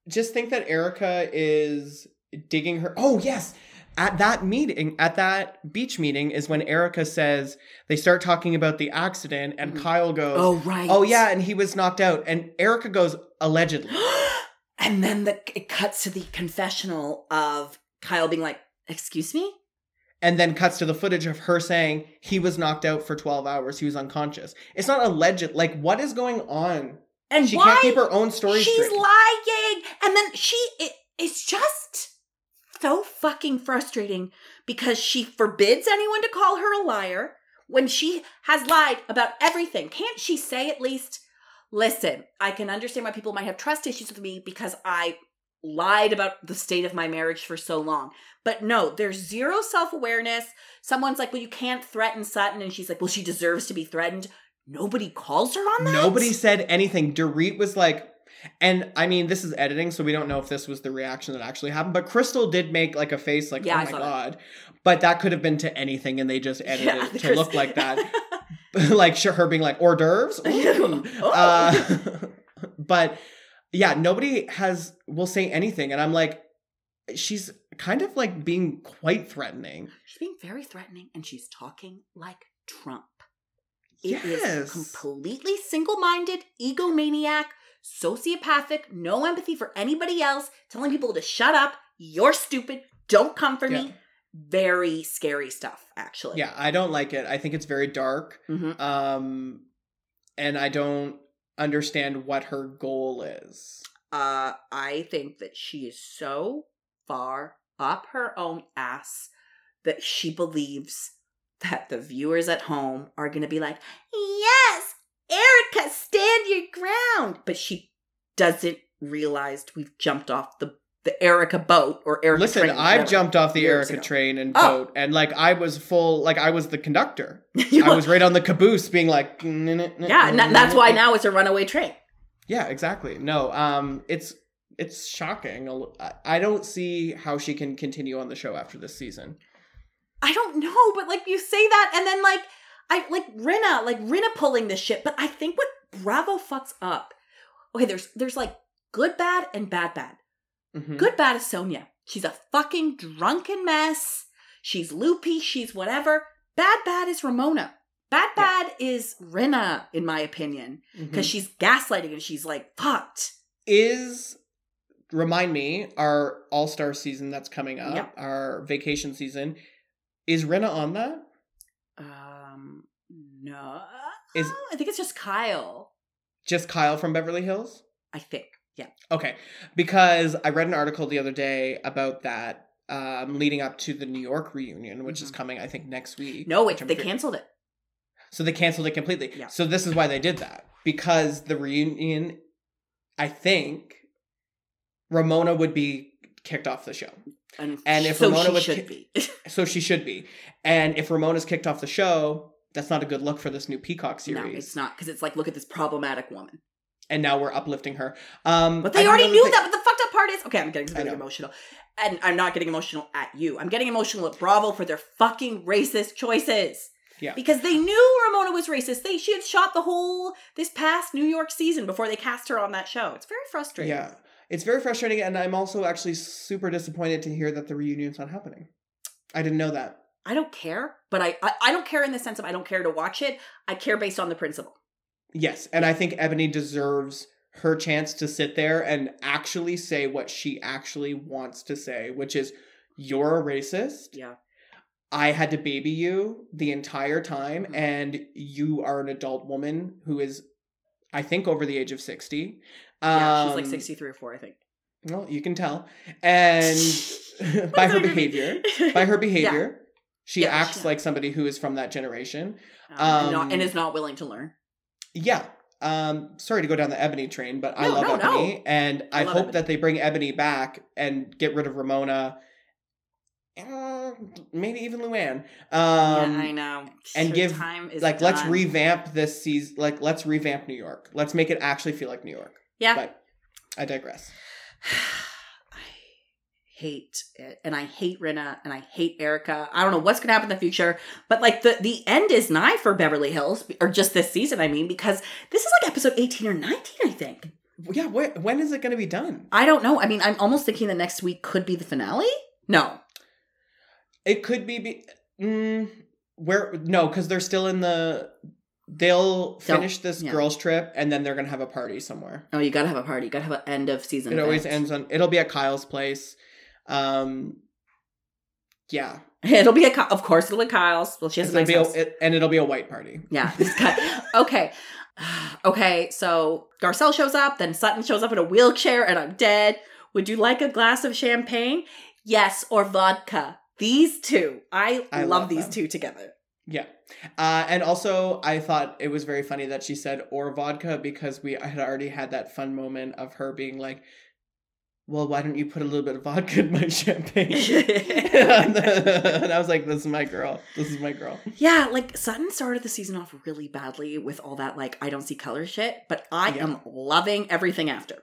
just think that Erika is digging her. Oh, yes. At that meeting, at that beach meeting, is when Erika says they start talking about the accident, and Mhm. Kyle goes, Oh right. Oh, yeah, and he was knocked out. And Erika goes, Allegedly. and then the it cuts to the confessional of Kyle being like, "Excuse me." And then cuts to the footage of her saying he was knocked out for 12 hours. He was unconscious. It's not alleged. Like, what is going on? And She can't keep her own story she's straight. lying and then she it, it's just so fucking frustrating because she forbids anyone to call her a liar when she has lied about everything can't she say at least listen i can understand why people might have trust issues with me because i lied about the state of my marriage for so long but no there's zero self-awareness someone's like well you can't threaten sutton and she's like well she deserves to be threatened nobody calls her on that Nobody said anything. Dorit was like, And I mean, this is editing, so we don't know if this was the reaction that actually happened. But Crystal did make like a face, like, Yeah, "Oh my saw that. god!" But that could have been to anything, and they just edited Yeah, it to Chris- look like that. like her being like hors d'oeuvres. Oh. Uh, but yeah, nobody has will say anything, and I'm like, she's kind of like being quite threatening. She's being very threatening and she's talking like Trump. It is Yes. completely single minded, egomaniac, sociopathic, no empathy for anybody else, telling people to shut up, you're stupid, don't come for Yeah. me. Very scary stuff, actually. Yeah, I don't like it. I think it's very dark. Mhm. Um, and I don't understand what her goal is. Uh, I think that she is so far up her own ass that she believes that the viewers at home are going to be like, yes, Erika, stand your ground. But she doesn't realize we've jumped off the, the Erika boat or Erika Listen, train, I've jumped off the Erika ago. train and Oh. boat, and like I was full, like I was the conductor. I was right on the caboose, being like, yeah, and that's why now it's a runaway train. Yeah, exactly. No, um, it's it's shocking. I don't see how she can continue on the show after this season. I don't know, but like you say that, and then like I like Rinna, like Rinna pulling this shit. But I think what Bravo fucks up. Okay, there's there's like good bad and bad bad. Mhm. Good bad is Sonja. She's a fucking drunken mess. She's loopy. She's whatever. Bad bad is Ramona. Bad Yeah. bad is Rinna, in my opinion, because she's gaslighting and she's like fucked. is remind me our All Star season that's coming up, Yep. our vacation season. Is Rinna on that? Um, no, Is- I think it's just Kyle. Just Kyle from Beverly Hills? I think. Yeah. Okay, because I read an article the other day about that um, leading up to the New York reunion, which is Mhm. coming, I think, next week. No, wait, they canceled it. So they canceled it completely. Yeah. So this is why they did that because the reunion, I think, Ramona would be kicked off the show. And, And if so Ramona should ki- be. So she should be. And if Ramona's kicked off the show, that's not a good look for this new Peacock series. no, it's not because it's like, look at this problematic woman. And now we're uplifting her. Um, But they already knew thing- that. But the fucked up part is, okay, I'm getting really emotional, and I'm not getting emotional at you. I'm getting emotional at Bravo for their fucking racist choices. Yeah. Because they knew Ramona was racist. They she had shot the whole this past New York season before they cast her on that show. It's very frustrating. Yeah. It's very frustrating, and I'm also actually super disappointed to hear that the reunion's not happening. I didn't know that. I don't care, but I, I I don't care in the sense of I don't care to watch it. I care based on the principle. Yes, and I think Ebony deserves her chance to sit there and actually say what she actually wants to say, which is, "You're a racist. Yeah. I had to baby you the entire time, Mhm. and you are an adult woman who is, I think, over the age of sixty. Yeah, she's like Um, 63 or 4, I think. Well, you can tell, and by her behavior, by her behavior, she Yeah, acts she- like somebody who is from that generation. Um, and, not, um, and is not willing to learn. Yeah. Um, sorry to go down the Ebony train, but I love no, no. Ebony, and I, I hope Ebony. that they bring Ebony back and get rid of Ramona. Uh, maybe even Luann. Um, yeah, I know. and Her give- time is like let's revamp this season. Like let's revamp New York. Let's make it actually feel like New York. Yeah. But I digress. Hate it. And I hate Rinna and I hate Erika. I don't know what's gonna happen in the future, but like the the end is nigh for Beverly Hills, or just this season, I mean, because this is like episode 18 or 19, I think. Yeah. Wh- when is it going to be done? I don't know. I mean, I'm almost thinking the next week could be the finale. No. It could be. be mm, where no, because they're still in the. They'll finish this yeah. girls' trip and then they're gonna have a party somewhere. Oh, you gotta have a party. You gotta have an end of season. It always ends on. It'll be at Kyle's place. Um, yeah, It'll be a, of course, it'll be Kyle's. Well, she has a it'll nice be house. a, it, and it'll be a white party. Yeah. okay. Okay, so Garcelle shows up, then Sutton shows up in a wheelchair, and I'm dead. Would you like a glass of champagne? Yes, or vodka. These two. I, I love, love these them. two together. Yeah, uh, and also I thought it was very funny that she said or vodka because we had already had that fun moment of her being like, "Well, why don't you put a little bit of vodka in my champagne?" and I was like, "This is my girl. This is my girl." Yeah, like Sutton started the season off really badly with all that like I don't see color shit, but I Yeah. am loving everything after.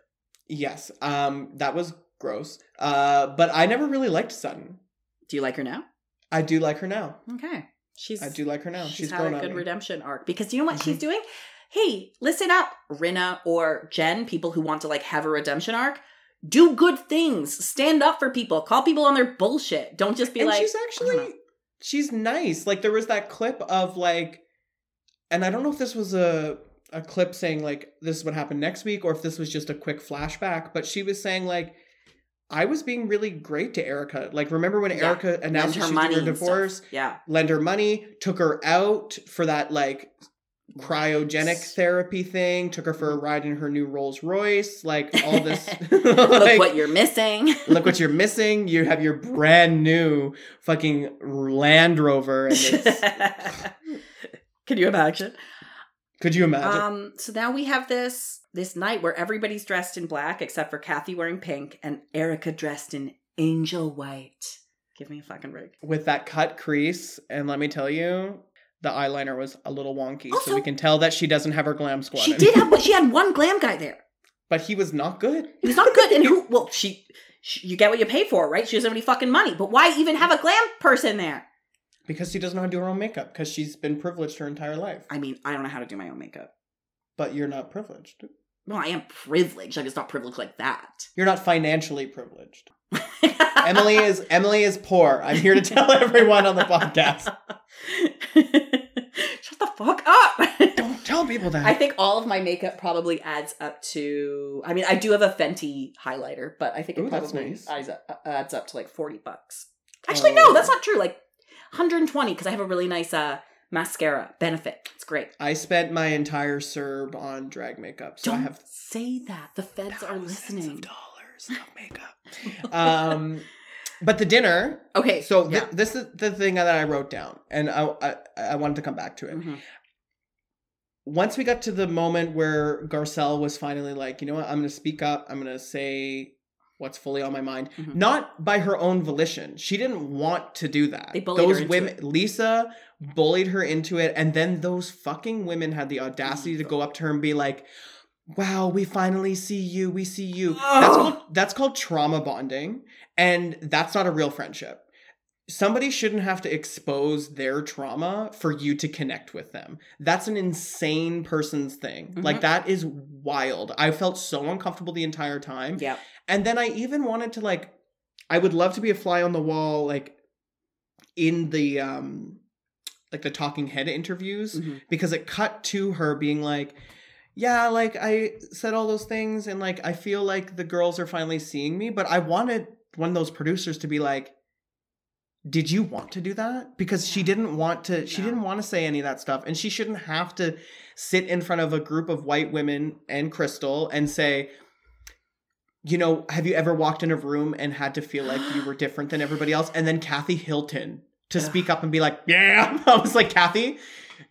Yes. Um, that was gross. Uh, but I never really liked Sutton. Do you like her now? I do like her now. Okay. She's I do like her now. she's, She's, had a good redemption arc because you know what Mhm. she's doing? Hey, listen up, Rinna or Jen, people who want to like have a redemption arc. Do good things. Stand up for people. Call people on their bullshit. Don't just be and like she's actually uh-huh. she's nice. Like there was that clip of like, and I don't know if this was a a clip saying like this is what happened next week or if this was just a quick flashback. But she was saying like. I was being really great to Erika. Like, remember when Yeah. Erika announced she was doing her divorce? Yeah. lend her money, took her out for that like cryogenic therapy thing, took her for a ride in her new Rolls Royce, like all this. Look what you're missing. look what you're missing. You have your brand new fucking Land Rover. And it's, Can you imagine? could you imagine? Um, so now we have this this night where everybody's dressed in black except for Kathy wearing pink and Erika dressed in angel white. Give me a fucking break. With that cut crease, and let me tell you, the eyeliner was a little wonky, so we can tell that she doesn't have her glam squad. She in. did have she had one glam guy there. but he was not good. He was not good. And who? Well, she, she, you get what you pay for, right? She doesn't have any fucking money. But why even have a glam person there? Because she doesn't know how to do her own makeup, because she's been privileged her entire life. I mean, I don't know how to do my own makeup. But you're not privileged. Well, I am privileged. Like it's not privileged like that. You're not financially privileged. Emily is Emily is poor. I'm here to tell everyone on the podcast. Shut the fuck up. Don't tell people that. I think all of my makeup probably adds up to. I mean, I do have a Fenty highlighter, but I think it Ooh, that's probably nice. adds, up, adds up to like forty bucks. Actually, Oh. no, that's not true. Like 120 because I have a really nice uh mascara. Benefit. It's great. I spent my entire CERB on drag makeup, so Don't I have say that. The feds are listening. Of makeup. um, but the dinner. Okay, So yeah. th- this is the thing that I wrote down, and I, I I wanted to come back to it. Mhm. Once we got to the moment where Garcelle was finally like, you know what, I'm going to speak up. I'm going to say what's fully on my mind. Mhm. Not by her own volition. She didn't want to do that. They bullied her those into women, it. Lisa bullied her into it, and then those fucking women had the audacity Mm. to go up to her and be like, "Wow, we finally see you. We see you." That's called that's called trauma bonding, and that's not a real friendship. Somebody shouldn't have to expose their trauma for you to connect with them. That's an insane person's thing. Mhm. Like that is wild. I felt so uncomfortable the entire time. Yeah. And then I even wanted to like I would love to be a fly on the wall like in the um like the talking head interviews Mhm. because it cut to her being like yeah, like I said all those things and like I feel like the girls are finally seeing me, but I wanted one of those producers to be like did you want to do that? Because she didn't want to she No. didn't want to say any of that stuff and she shouldn't have to sit in front of a group of white women and Crystal and say you know, have you ever walked in a room and had to feel like you were different than everybody else? And then Kathy Hilton to speak up and be like, yeah. I was like, Kathy,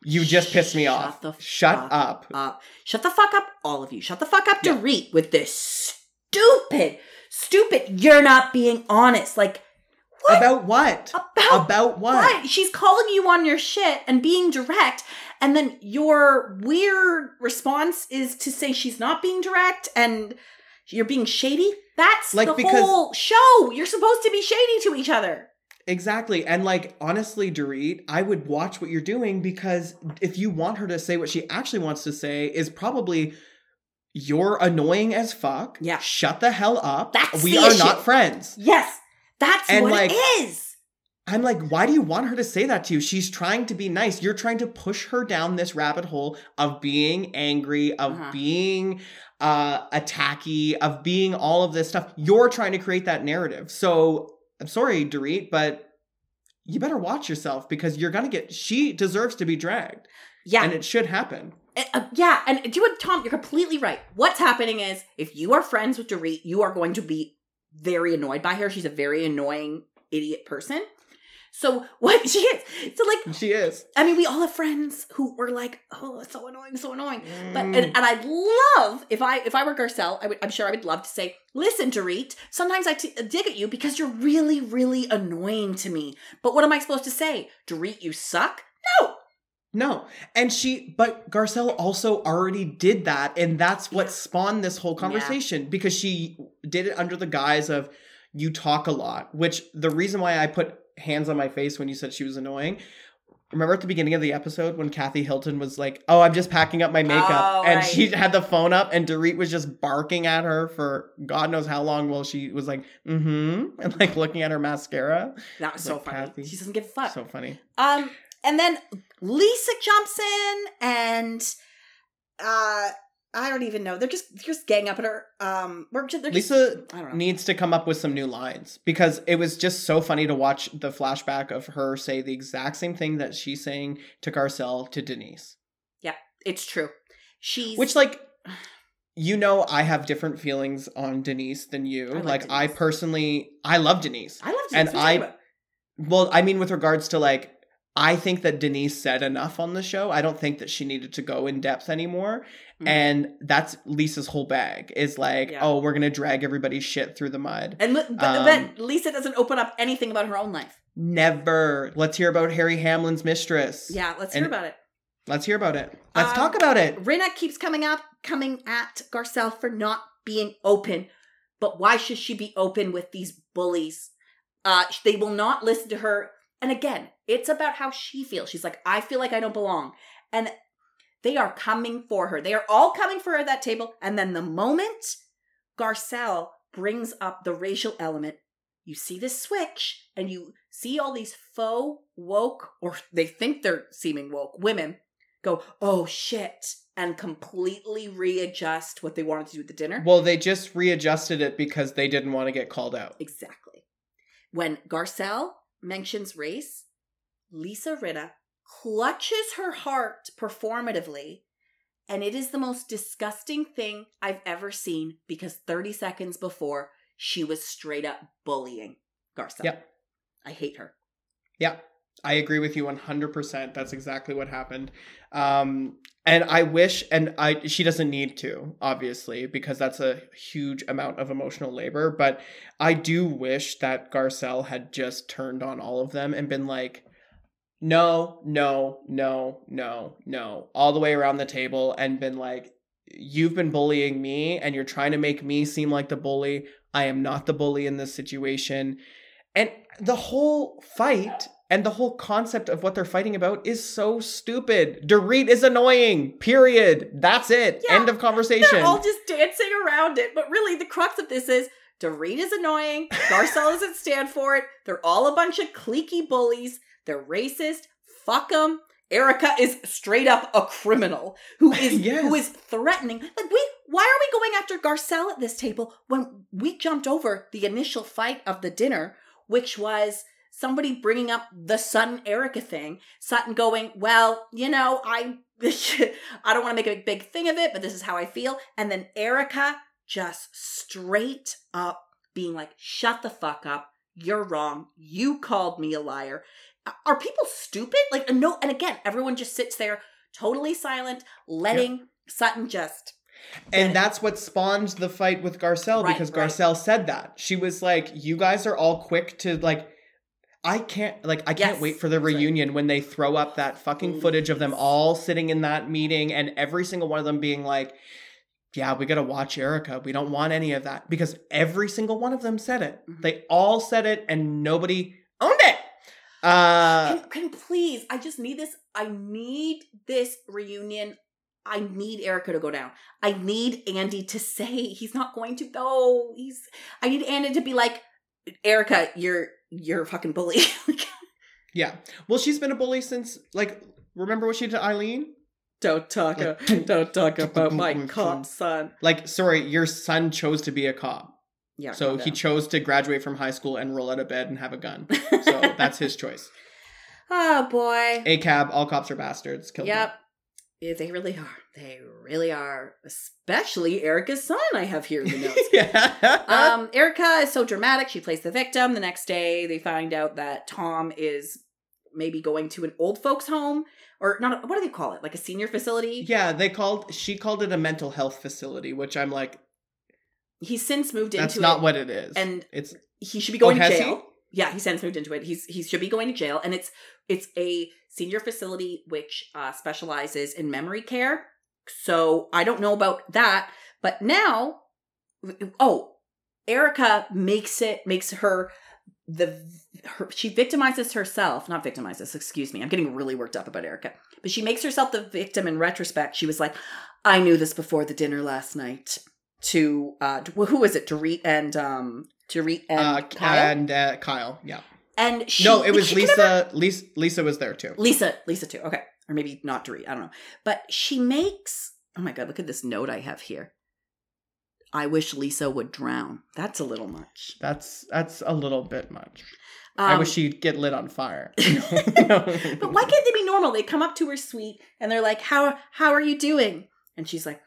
you just pissed me Shut off. the Shut up. up. Shut the fuck up, all of you. Shut the fuck up, Yeah. Dorit, with this stupid, stupid, you're not being honest. Like, what? About what? About, About what? what? She's calling you on your shit and being direct, and then your weird response is to say she's not being direct and you're being shady. That's Like, the whole show. You're supposed to be shady to each other. Exactly. And like honestly, Dorit, I would watch what you're doing because if you want her to say what she actually wants to say is probably you're annoying as fuck. Yeah. Shut the hell up. That's we are issue. not friends. Yes, that's And, what like, it is. I'm like, why do you want her to say that to you? She's trying to be nice. You're trying to push her down this rabbit hole of being angry, of Uh-huh. being uh attacky, of being all of this stuff. You're trying to create that narrative. So I'm sorry, Dorit, but you better watch yourself because you're gonna get she deserves to be dragged. Yeah, And it should happen. Uh, yeah, and do you what, Tom? You're completely right. What's happening is if you are friends with Dorit, you are going to be very annoyed by her. She's a very annoying idiot person. So what she is, so like, She is. I mean, we all have friends who were like, "Oh, it's so annoying, so annoying." But Mm. and, and I'd love if I if I were Garcelle, I would, I'm sure I would love to say, "Listen, Dorit, sometimes I t- dig at you because you're really, really annoying to me. But what am I supposed to say, Dorit? You suck." No, No. And she, but Garcelle also already did that. And that's what Yeah. spawned this whole conversation because she did it under the guise of you talk a lot, which the reason why I put hands on my face when you said she was annoying. Remember at the beginning of the episode when Kathy Hilton was like, Oh, I'm just packing up my makeup. Oh, and right. she had the phone up and Dorit was just barking at her for God knows how long while she was like, mm hmm, and like looking at her mascara. That was so funny. Kathy. She doesn't give a fuck. So funny. Um, and then Lisa jumps in, and uh, I don't even know. They're just they're just gang up at her. Um, we're just, they're just, Lisa I don't know. needs to come up with some new lines because it was just so funny to watch the flashback of her say the exact same thing that she's saying to Garcelle to Denise. Yeah, it's true. She's Which, like, you know, I have different feelings on Denise than you. I like like, I personally, I love Denise. I love Denise. What are you talking I-? Well, I mean, with regards to like, I think that Denise said enough on the show. I don't think that she needed to go in depth anymore. Mhm. And that's Lisa's whole bag is like, Yeah. oh, we're going to drag everybody's shit through the mud. and but, um, but Lisa doesn't open up anything about her own life. Never. Let's hear about Harry Hamlin's mistress. Yeah, let's hear about it. Let's hear about it. Let's Um, talk about it. Rinna keeps coming up, coming at Garcelle for not being open. But why should she be open with these bullies? Uh, they will not listen to her. And again, it's about how she feels. She's like, I feel like I don't belong. And they are coming for her. They are all coming for her at that table. And then the moment Garcelle brings up the racial element, you see this switch and you see all these faux woke, or they think they're seeming woke women go, oh shit, and completely readjust what they wanted to do at the dinner. Well, they just readjusted it because they didn't want to get called out. Exactly. When Garcelle mentions race, Lisa Rinna clutches her heart performatively, and it is the most disgusting thing I've ever seen because 30 seconds before, she was straight up bullying Garcelle. Yep. I hate her. Yeah, I agree with you 100%. That's exactly what happened. Um, and I wish, and I she doesn't need to, obviously, because that's a huge amount of emotional labor. But I do wish that Garcelle had just turned on all of them and been like, no, no, no, no, no, all the way around the table and been like, you've been bullying me and you're trying to make me seem like the bully. I am not the bully in this situation. And the whole fight and the whole concept of what they're fighting about is so stupid. Dorit is annoying. Period. That's it. Yeah, End of conversation. They're all just dancing around it. But really, the crux of this is Dorit is annoying. Garcelle doesn't stand for it. They're all a bunch of cliquey bullies. They're racist. Fuck them. Erika is straight up a criminal who is Yes. who is threatening. Like we, why are we going after Garcelle at this table when we jumped over the initial fight of the dinner, which was somebody bringing up the Sutton Erika thing. Sutton going, well, you know, I I don't want to make a big thing of it, but this is how I feel. And then Erika just straight up being like, shut the fuck up. You're wrong. You called me a liar. Are people stupid? Like, no. And again, everyone just sits there totally silent, letting Sutton just. And that's what spawned the fight with Garcelle Right, because right. Garcelle said that. She was like, You guys are all quick to like I can't like I can't wait for the right. reunion when they throw up that fucking footage of them all sitting in that meeting and every single one of them being like yeah, we got to watch Erika. We don't want any of that because every single one of them said it. Mhm. They all said it and nobody owned it. Uh Can, can please, I just need this. I need this reunion. I need Erika to go down. I need Andy to say he's not going to go. He's. I need Andy to be like, Erika, you're you're a fucking bully. yeah. Well, she's been a bully since like remember what she did to Eileen? don't talk. Like- don't talk about my cop son. Like sorry, your son chose to be a cop. Yeah. So he chose to graduate from high school and roll out of bed and have a gun. So that's his choice. oh boy. ACAB, all cops are bastards. Kill Yep. Yeah, they really are. They really are. Especially Erika's son. I have here in the notes. yeah. um, Erika is so dramatic. She plays the victim. The next day, they find out that Tom is maybe going to an old folks' home or not. A, what do they call it? Like a senior facility. yeah, they called she called it a mental health facility, which I'm like, He's since moved that's into that's not it, what it is. and it's he should be going Oh, to jail. Yeah, he sends moved into it. He's he should be going to jail, and it's it's a senior facility which uh, specializes in memory care. So I don't know about that, but now, oh, Erika makes it makes her the her, she victimizes herself, not victimizes. Excuse me, I'm getting really worked up about Erika, but she makes herself the victim in retrospect. She was like, "I knew this before the dinner last night." To uh, who was it? Dorit and um, Dorit and uh, Kyle. and uh, Kyle. Yeah. And she, no, it was Lisa. never- Lisa. Lisa was there too. Lisa, Lisa too. Okay, or maybe not Dorit. I don't know. But she makes. Oh my god! Look at this note I have here. I wish Lisa would drown. That's a little much. That's that's a little bit much. I Um, wish she'd get lit on fire. But why can't they be normal? They come up to her suite and they're like, "How how are you doing?" And she's like,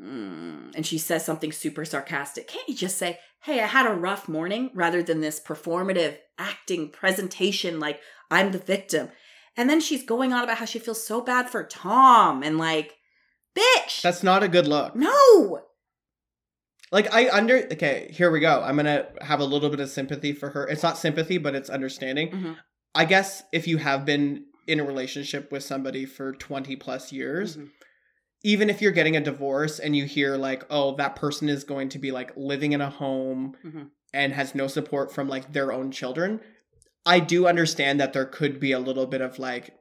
hmm. and she says something super sarcastic. Can't you just say, "Hey, I had a rough morning," rather than this performative acting presentation like I'm the victim? And then she's going on about how she feels so bad for Tom and like, bitch, That's not a good look. no. Like I under okay, here we go. I'm gonna have a little bit of sympathy for her. It's not sympathy, but it's understanding. Mhm. I guess if you have been in a relationship with somebody for 20 plus years, Mhm. Even if you're getting a divorce and you hear like, oh, that person is going to be like living in a home Mhm. and has no support from like their own children, I do understand that there could be a little bit of like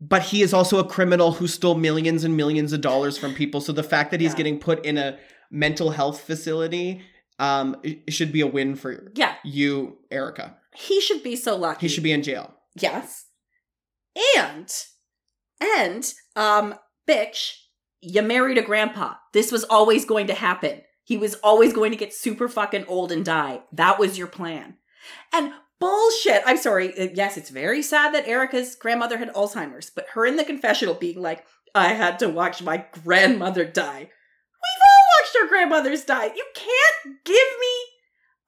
but he is also a criminal who stole millions and millions of dollars from people. So the fact that he's Yeah. getting put in a mental health facility um it should be a win for Yeah, you, Erika. he should be so lucky. He should be in jail. Yes. And and um bitch, you married a grandpa. This was always going to happen. He was always going to get super fucking old and die. That was your plan. And bullshit. I'm sorry. Uh, Yes, it's very sad that Erika's grandmother had Alzheimer's, but her in the confessional being like, I had to watch my grandmother die. We've all watched our grandmothers die. You can't give me.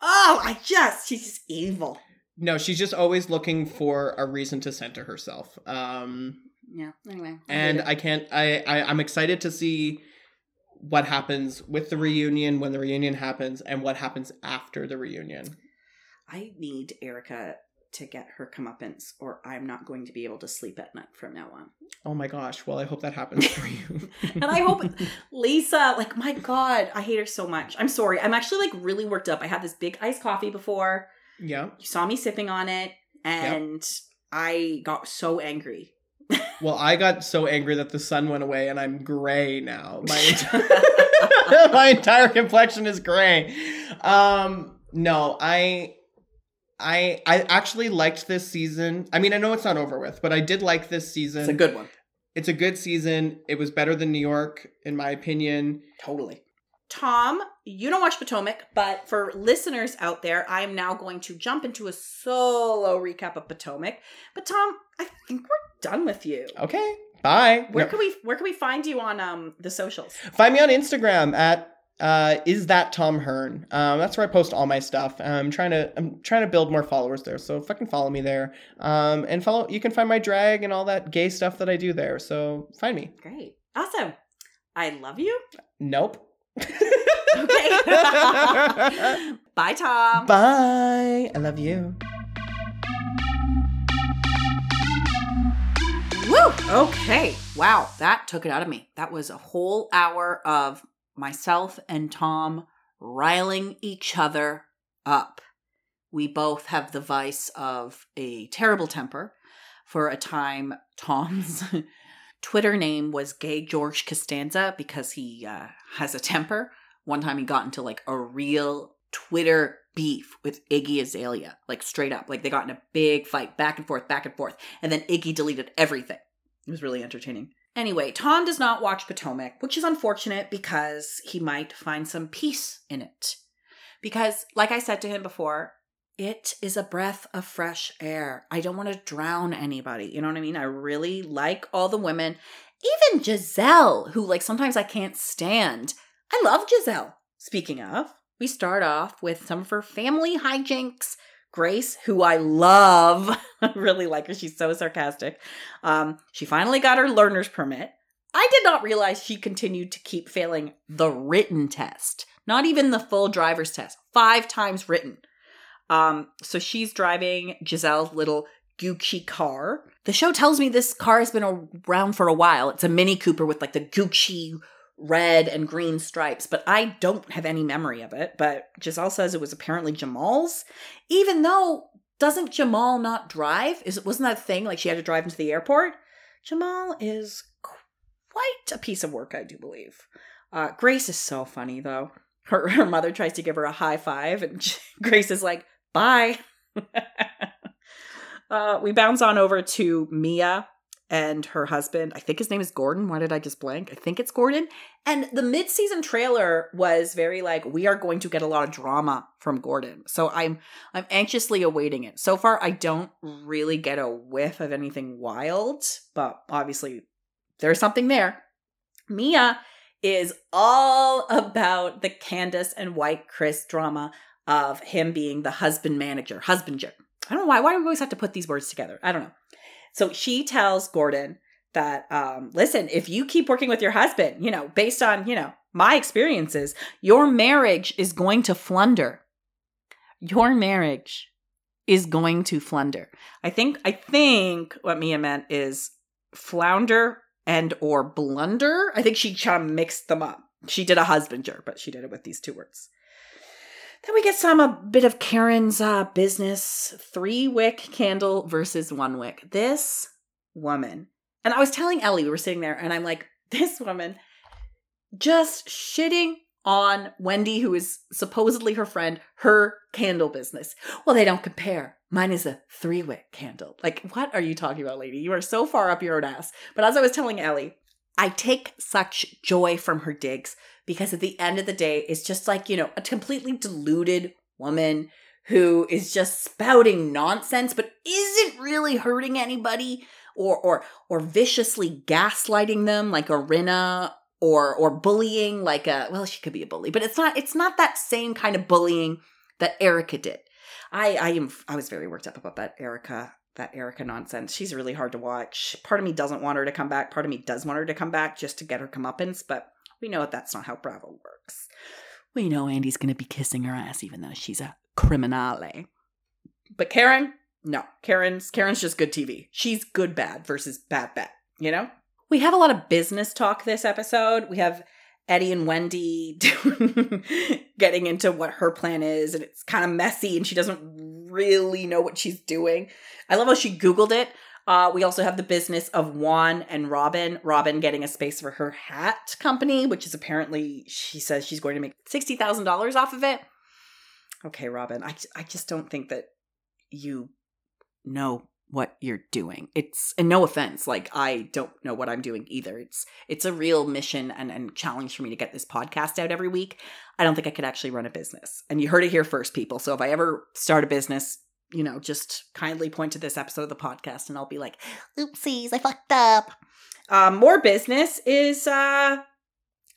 Oh, I just, she's just evil. No, she's just always looking for a reason to center herself. Um Yeah, anyway. I and it. I can't I, I I'm excited to see what happens with the reunion when the reunion happens and what happens after the reunion. I need Erika to get her comeuppance, or I'm not going to be able to sleep at night from now on. Oh my gosh. Well, I hope that happens for you. And I hope Lisa, like, my God, I hate her so much. I'm sorry. I'm actually like really worked up. I had this big iced coffee before. yeah. You saw me sipping on it, and I got so angry. Well, I got so angry that the sun went away and I'm gray now. My entire, my entire complexion is gray. Um no, I I I actually liked this season. I mean, I know it's not over with, but I did like this season. It's a good one. It's a good season. It was better than New York in my opinion. Totally. Tom, you don't watch Potomac, but for listeners out there, I am now going to jump into a solo recap of Potomac. But Tom, I think we're done with you. Okay. Bye. Where No. can we where can we find you on um the socials? Find me on Instagram at uh, is that Tom Hearn. Um, that's where I post all my stuff. I'm trying to I'm trying to build more followers there, so fucking follow me there. Um, and follow you can find my drag and all that gay stuff that I do there. So find me. Great. Awesome. I love you. Nope. Okay. Bye, Tom. Bye. I love you. Woo! Okay. Wow, that took it out of me. That was a whole hour of myself and Tom riling each other up. We both have the vice of a terrible temper. For a time, Tom's Twitter name was Gay George Costanza because he uh, has a temper. One time he got into like a real Twitter beef with Iggy Azalea, like straight up. Like they got in a big fight, back and forth, back and forth. And then Iggy deleted everything. It was really entertaining. Anyway, Tom does not watch Potomac, which is unfortunate because he might find some peace in it. Because, like I said to him before, it is a breath of fresh air. I don't want to drown anybody. You know what I mean? I really like all the women. Even Gizelle, who, like, sometimes I can't stand. I love Gizelle. Speaking of, we start off with some of her family hijinks. Grace, who I love, I really like her. She's so sarcastic. Um, she finally got her learner's permit. I did not realize she continued to keep failing the written test, not even the full driver's test, five times written. Um, so she's driving Gizelle's little Gucci car. The show tells me this car has been around for a while. It's a Mini Cooper with like the Gucci red and green stripes, but I don't have any memory of it. But Gizelle says it was apparently Jamal's, even though doesn't Jamal not drive? Is it wasn't that thing like she had to drive into the airport? Jamal is quite a piece of work, I do believe. Uh, Grace is so funny though. Her her mother tries to give her a high five, and Grace is like, "Bye." uh, we bounce on over to Mia and her husband. I think his name is Gordon. Why did I just blank? I think it's Gordon. And the mid-season trailer was very like we are going to get a lot of drama from Gordon. So I'm I'm anxiously awaiting it. So far I don't really get a whiff of anything wild, but obviously there's something there. Mia is all about the Candiace and White Chris drama of him being the husband manager, husbander. I don't know why. Why do we always have to put these words together? I don't know. So she tells Gordon that, um, listen, if you keep working with your husband, you know, based on, you know, my experiences, your marriage is going to flunder. Your marriage is going to flunder. I think, I think what Mia meant is flounder and or blunder. I think she kind of mixed them up. She did a husbander, but she did it with these two words. Then we get some a bit of Karen's uh, business three wick candle versus one wick. This woman, and I was telling Ellie, we were sitting there, and I'm like, this woman just shitting on Wendy, who is supposedly her friend, her candle business. Well, they don't compare. Mine is a three wick candle. Like, what are you talking about, lady? You are so far up your own ass. But as I was telling Ellie, I take such joy from her digs because at the end of the day, it's just like, you know, a completely deluded woman who is just spouting nonsense but isn't really hurting anybody or or or viciously gaslighting them like a Rinna or or bullying like a well she could be a bully but it's not it's not that same kind of bullying that Erika did. I I am I was very worked up about that Erika that Erika nonsense. She's really hard to watch. Part of me doesn't want her to come back. Part of me does want her to come back just to get her comeuppance, but we know that that's not how Bravo works. We know Andy's going to be kissing her ass even though she's a criminale. But Karen, no. Karen's Karen's just good TV. She's good bad versus bad bad, you know? We have a lot of business talk this episode. We have Eddie and Wendy getting into what her plan is, and it's kind of messy, and she doesn't really know what she's doing. I love how she Googled it. Uh, we also have the business of Juan and Robyn. Robyn getting a space for her hat company, which is apparently, she says she's going to make $60,000 off of it. Okay, Robyn, I, I just don't think that you know what you're doing. It's and no offense, like I don't know what I'm doing either. It's it's a real mission and, and challenge for me to get this podcast out every week. I don't think I could actually run a business. And you heard it here first, people. So if I ever start a business, you know, just kindly point to this episode of the podcast and I'll be like, oopsies, I fucked up. Um, more business is uh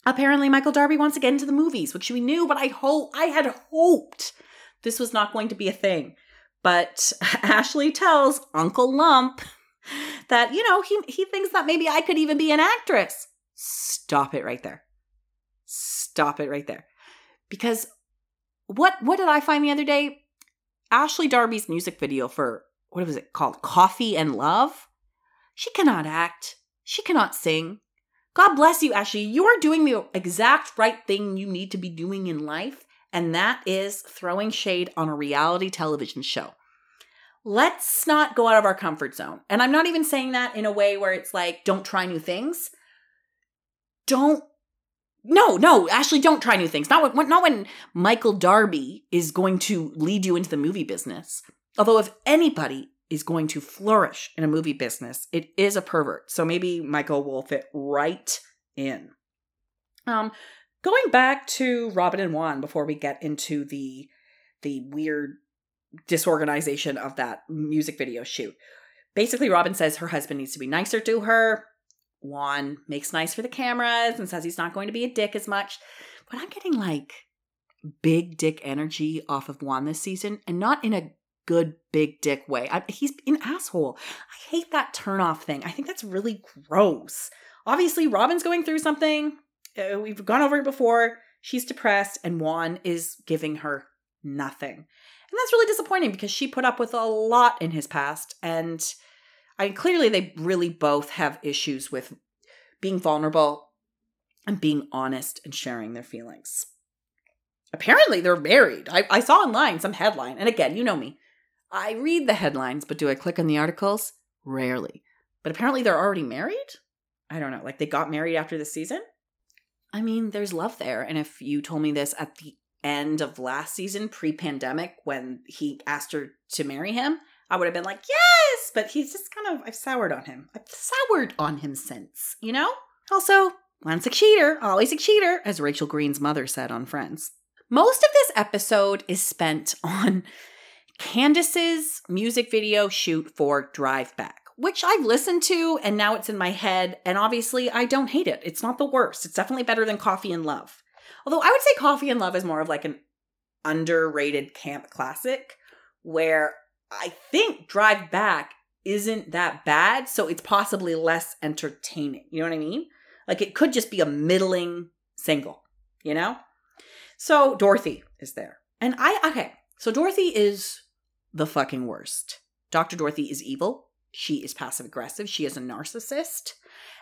apparently Michael Darby wants to get into the movies, which we knew, but I hope I had hoped this was not going to be a thing. But Ashley tells Uncle Lump that, you know, he, he thinks that maybe I could even be an actress. Stop it right there. Stop it right there. Because what what did I find the other day? Ashley Darby's music video for what was it called? Coffee and Love. She cannot act. She cannot sing. God bless you, Ashley. You are doing the exact right thing you need to be doing in life and that is throwing shade on a reality television show. Let's not go out of our comfort zone. And I'm not even saying that in a way where it's like, don't try new things. Don't no, no, Ashley, don't try new things. Not when, not when Michael Darby is going to lead you into the movie business. Although, if anybody is going to flourish in a movie business, it is a pervert. So maybe Michael will fit right in. Um, Going back to Robyn and Juan before we get into the the weird disorganization of that music video shoot. Basically, Robyn says her husband needs to be nicer to her. Juan makes nice for the cameras and says he's not going to be a dick as much. But I'm getting like big dick energy off of Juan this season and not in a good big dick way. I, he's an asshole. I hate that turnoff thing. I think that's really gross. Obviously, Robyn's going through something. Uh, we've gone over it before. She's depressed, and Juan is giving her nothing. And that's really disappointing because she put up with a lot in his past. And I mean, clearly they really both have issues with being vulnerable and being honest and sharing their feelings. Apparently they're married. I, I saw online some headline. And again, you know me. I read the headlines, but do I click on the articles? Rarely. But apparently they're already married? I don't know. Like they got married after the season? I mean, there's love there. And if you told me this at the end of last season, pre pandemic, when he asked her to marry him, I would have been like, but he's just kind of, I've soured on him. I've soured on him since, you know? Also, once a cheater, always a cheater, as Rachel Green's mother said on Friends. Most of this episode is spent on Candiace's music video shoot for Drive Back, which I've listened to and now it's in my head. And obviously, I don't hate it. It's not the worst. It's definitely better than Coffee and Love. Although I would say Coffee and Love is more of like an underrated camp classic where I think Drive Back isn't that bad, so it's possibly less entertaining. You know what I mean? Like it could just be a middling single, you know? So Dorothy is there. And I, okay, so Dorothy is the fucking worst. Dr. Dorothy is evil. She is passive aggressive. She is a narcissist.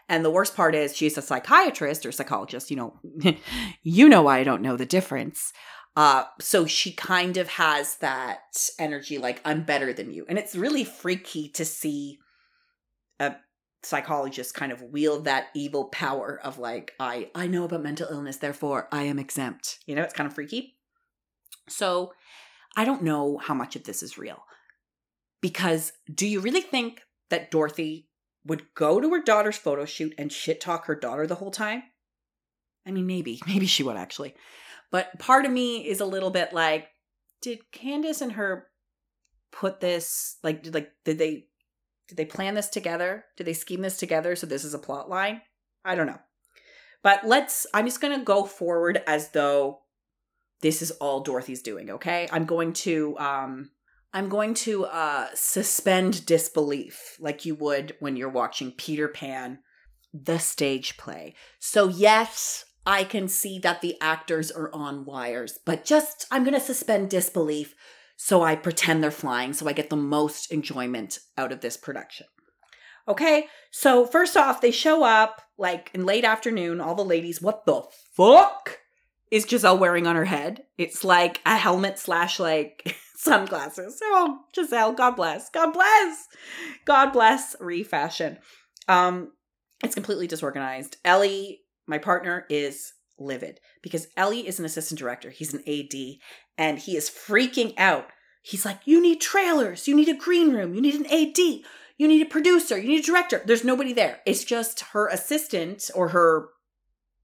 And the worst part is she's a psychiatrist or psychologist. You know, you know why I don't know the difference. Uh, so she kind of has that energy like, I'm better than you. And it's really freaky to see a psychologist kind of wield that evil power of like, I, I know about mental illness, therefore I am exempt. You know, it's kind of freaky. So I don't know how much of this is real. Because do you really think that Dorothy would go to her daughter's photo shoot and shit talk her daughter the whole time? I mean, maybe, maybe she would actually. But part of me is a little bit like, did Candiace and her put this like did like did they did they plan this together? Did they scheme this together so this is a plot line? I don't know. But let's I'm just to go forward as though this is all Dorothy's doing, okay? I'm going to um I'm going to uh suspend disbelief like you would when you're watching Peter Pan the stage play. So yes, I can see that the actors are on wires, but just I'm going to suspend disbelief so I pretend they're flying so I get the most enjoyment out of this production. Okay, so first off, they show up like in late afternoon, all the ladies, what the fuck is Gizelle wearing on her head? It's like a helmet slash like sunglasses. Oh, Gizelle, God bless. God bless. God bless refashion. Um, it's completely disorganized. Ellie my partner is livid because Ellie is an assistant director. He's an AD and he is freaking out. He's like, You need trailers. You need a green room. You need an AD. You need a producer. You need a director. There's nobody there. It's just her assistant or her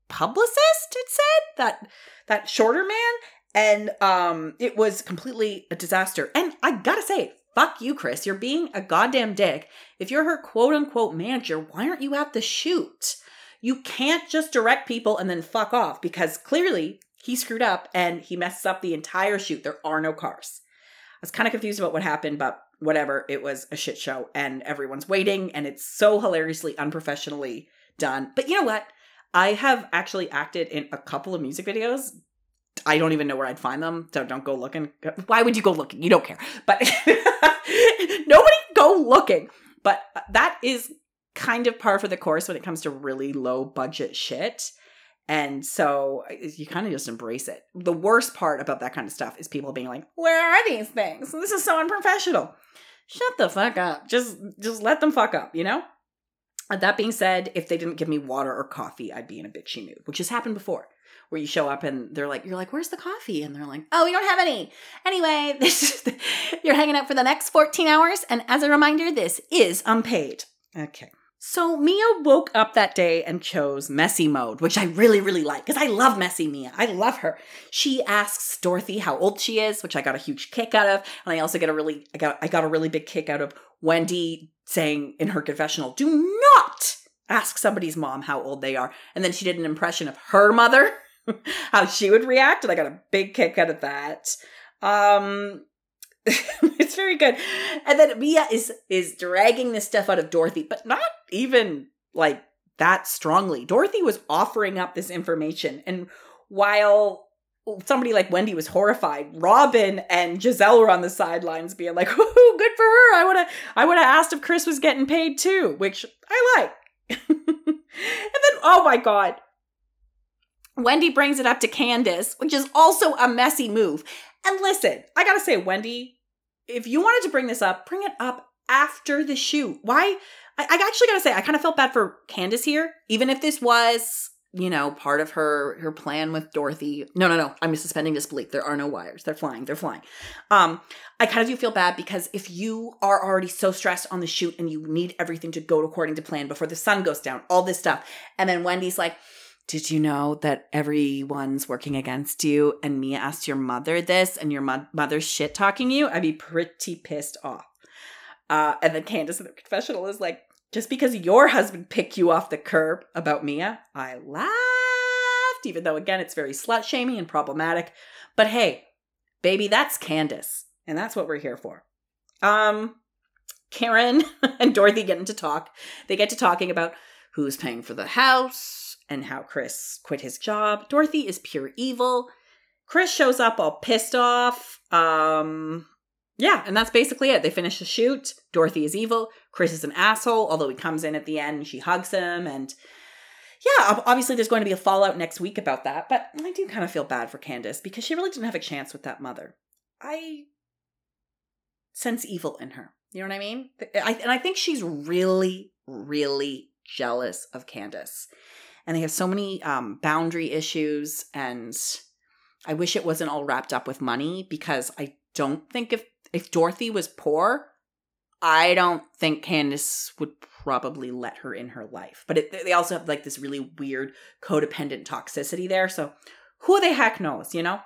publicist, it said, that that shorter man. And um it was completely a disaster. And I gotta say, fuck you, Chris. You're being a goddamn dick. If you're her quote unquote manager, why aren't you at the shoot? You can't just direct people and then fuck off because clearly he screwed up and he messes up the entire shoot. There are no cars. I was kind of confused about what happened, but whatever. It was a shit show and everyone's waiting and it's so hilariously unprofessionally done. But you know what? I have actually acted in a couple of music videos. I don't even know where I'd find them, so don't go looking. Why would you go looking? You don't care. But nobody go looking. But uh, that is kind of par for the course when it comes to really low budget shit. And so you kind of just embrace it. The worst part about that kind of stuff is people being like, "Where are these things? This is so unprofessional." Shut the fuck up. Just just let them fuck up, you know? That being said, if they didn't give me water or coffee, I'd be in a bitchy mood, which has happened before. Where you show up and they're like, you're like, where's the coffee? And they're like, oh, we don't have any. Anyway, this is, you're hanging out for the next 14 hours. And as a reminder, this is unpaid. Okay. So Mia woke up that day and chose messy mode, which I really, really like because I love messy Mia. I love her. She asks Dorothy how old she is, which I got a huge kick out of, and I also get a really, I got, I got a really big kick out of Wendy saying in her confessional, "Do not ask somebody's mom how old they are," and then she did an impression of her mother, how she would react, and I got a big kick out of that. Um, it's very good. And then Mia is is dragging this stuff out of Dorothy, but not even like that strongly. Dorothy was offering up this information and while somebody like Wendy was horrified. Robyn and Gizelle were on the sidelines being like, "Ooh, good for her. I would have I would have asked if Chris was getting paid too," which I like. and then oh my god. Wendy brings it up to Candiace, which is also a messy move. And listen, I got to say Wendy, if you wanted to bring this up, bring it up after the shoot. Why? I, I actually got to say I kind of felt bad for Candiace here, even if this was you know, part of her her plan with Dorothy. No, no, no. I'm suspending disbelief. There are no wires. They're flying. They're flying. Um, I kind of do feel bad because if you are already so stressed on the shoot and you need everything to go according to plan before the sun goes down, all this stuff, and then Wendy's like, "Did you know that everyone's working against you?" And Mia asked your mother this, and your mo- mother's shit talking you. I'd be pretty pissed off. Uh, and then Candiace in the confessional is like, just because your husband picked you off the curb about Mia, I laughed, even though, again, it's very slut shaming and problematic. But hey, baby, that's Candiace, and that's what we're here for. Um, Karen and Dorothy get into talk. They get to talking about who's paying for the house and how Chris quit his job. Dorothy is pure evil. Chris shows up all pissed off. Um, yeah, and that's basically it. They finish the shoot. Dorothy is evil. Chris is an asshole, although he comes in at the end and she hugs him. And yeah, obviously there's going to be a fallout next week about that. But I do kind of feel bad for Candiace because she really didn't have a chance with that mother. I sense evil in her. You know what I mean? And I think she's really, really jealous of Candiace. And they have so many um, boundary issues. And I wish it wasn't all wrapped up with money because I don't think if if Dorothy was poor, I don't think Candiace would probably let her in her life. But it, they also have like this really weird codependent toxicity there. So who the heck knows, you know?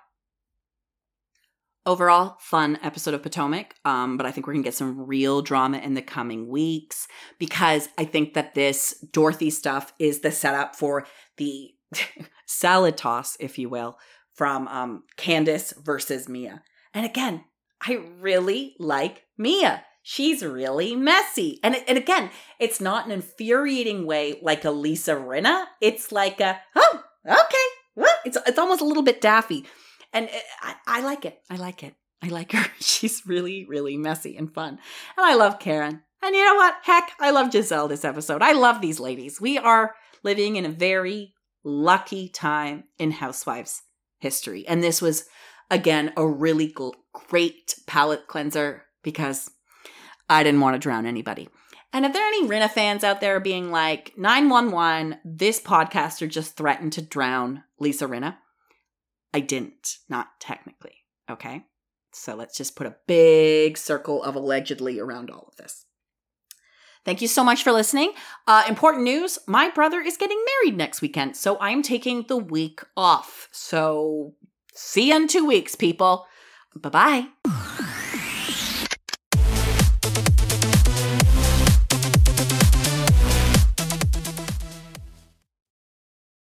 Overall, fun episode of Potomac. Um, but I think we're gonna get some real drama in the coming weeks because I think that this Dorothy stuff is the setup for the salad toss, if you will, from um, Candiace versus Mia. And again, I really like Mia. She's really messy. And, and again, it's not an infuriating way like a Lisa Rinna. It's like a, oh, okay. Well, it's, it's almost a little bit daffy. And uh, I, I like it. I like it. I like her. She's really, really messy and fun. And I love Karen. And you know what? Heck, I love Gizelle this episode. I love these ladies. We are living in a very lucky time in Housewives history. And this was, again, a really great palate cleanser because I didn't want to drown anybody. And if there are any Rinna fans out there being like, 911, this podcaster just threatened to drown Lisa Rinna, I didn't, not technically. Okay. So let's just put a big circle of allegedly around all of this. Thank you so much for listening. Uh, important news my brother is getting married next weekend, so I'm taking the week off. So see you in two weeks, people. Bye bye.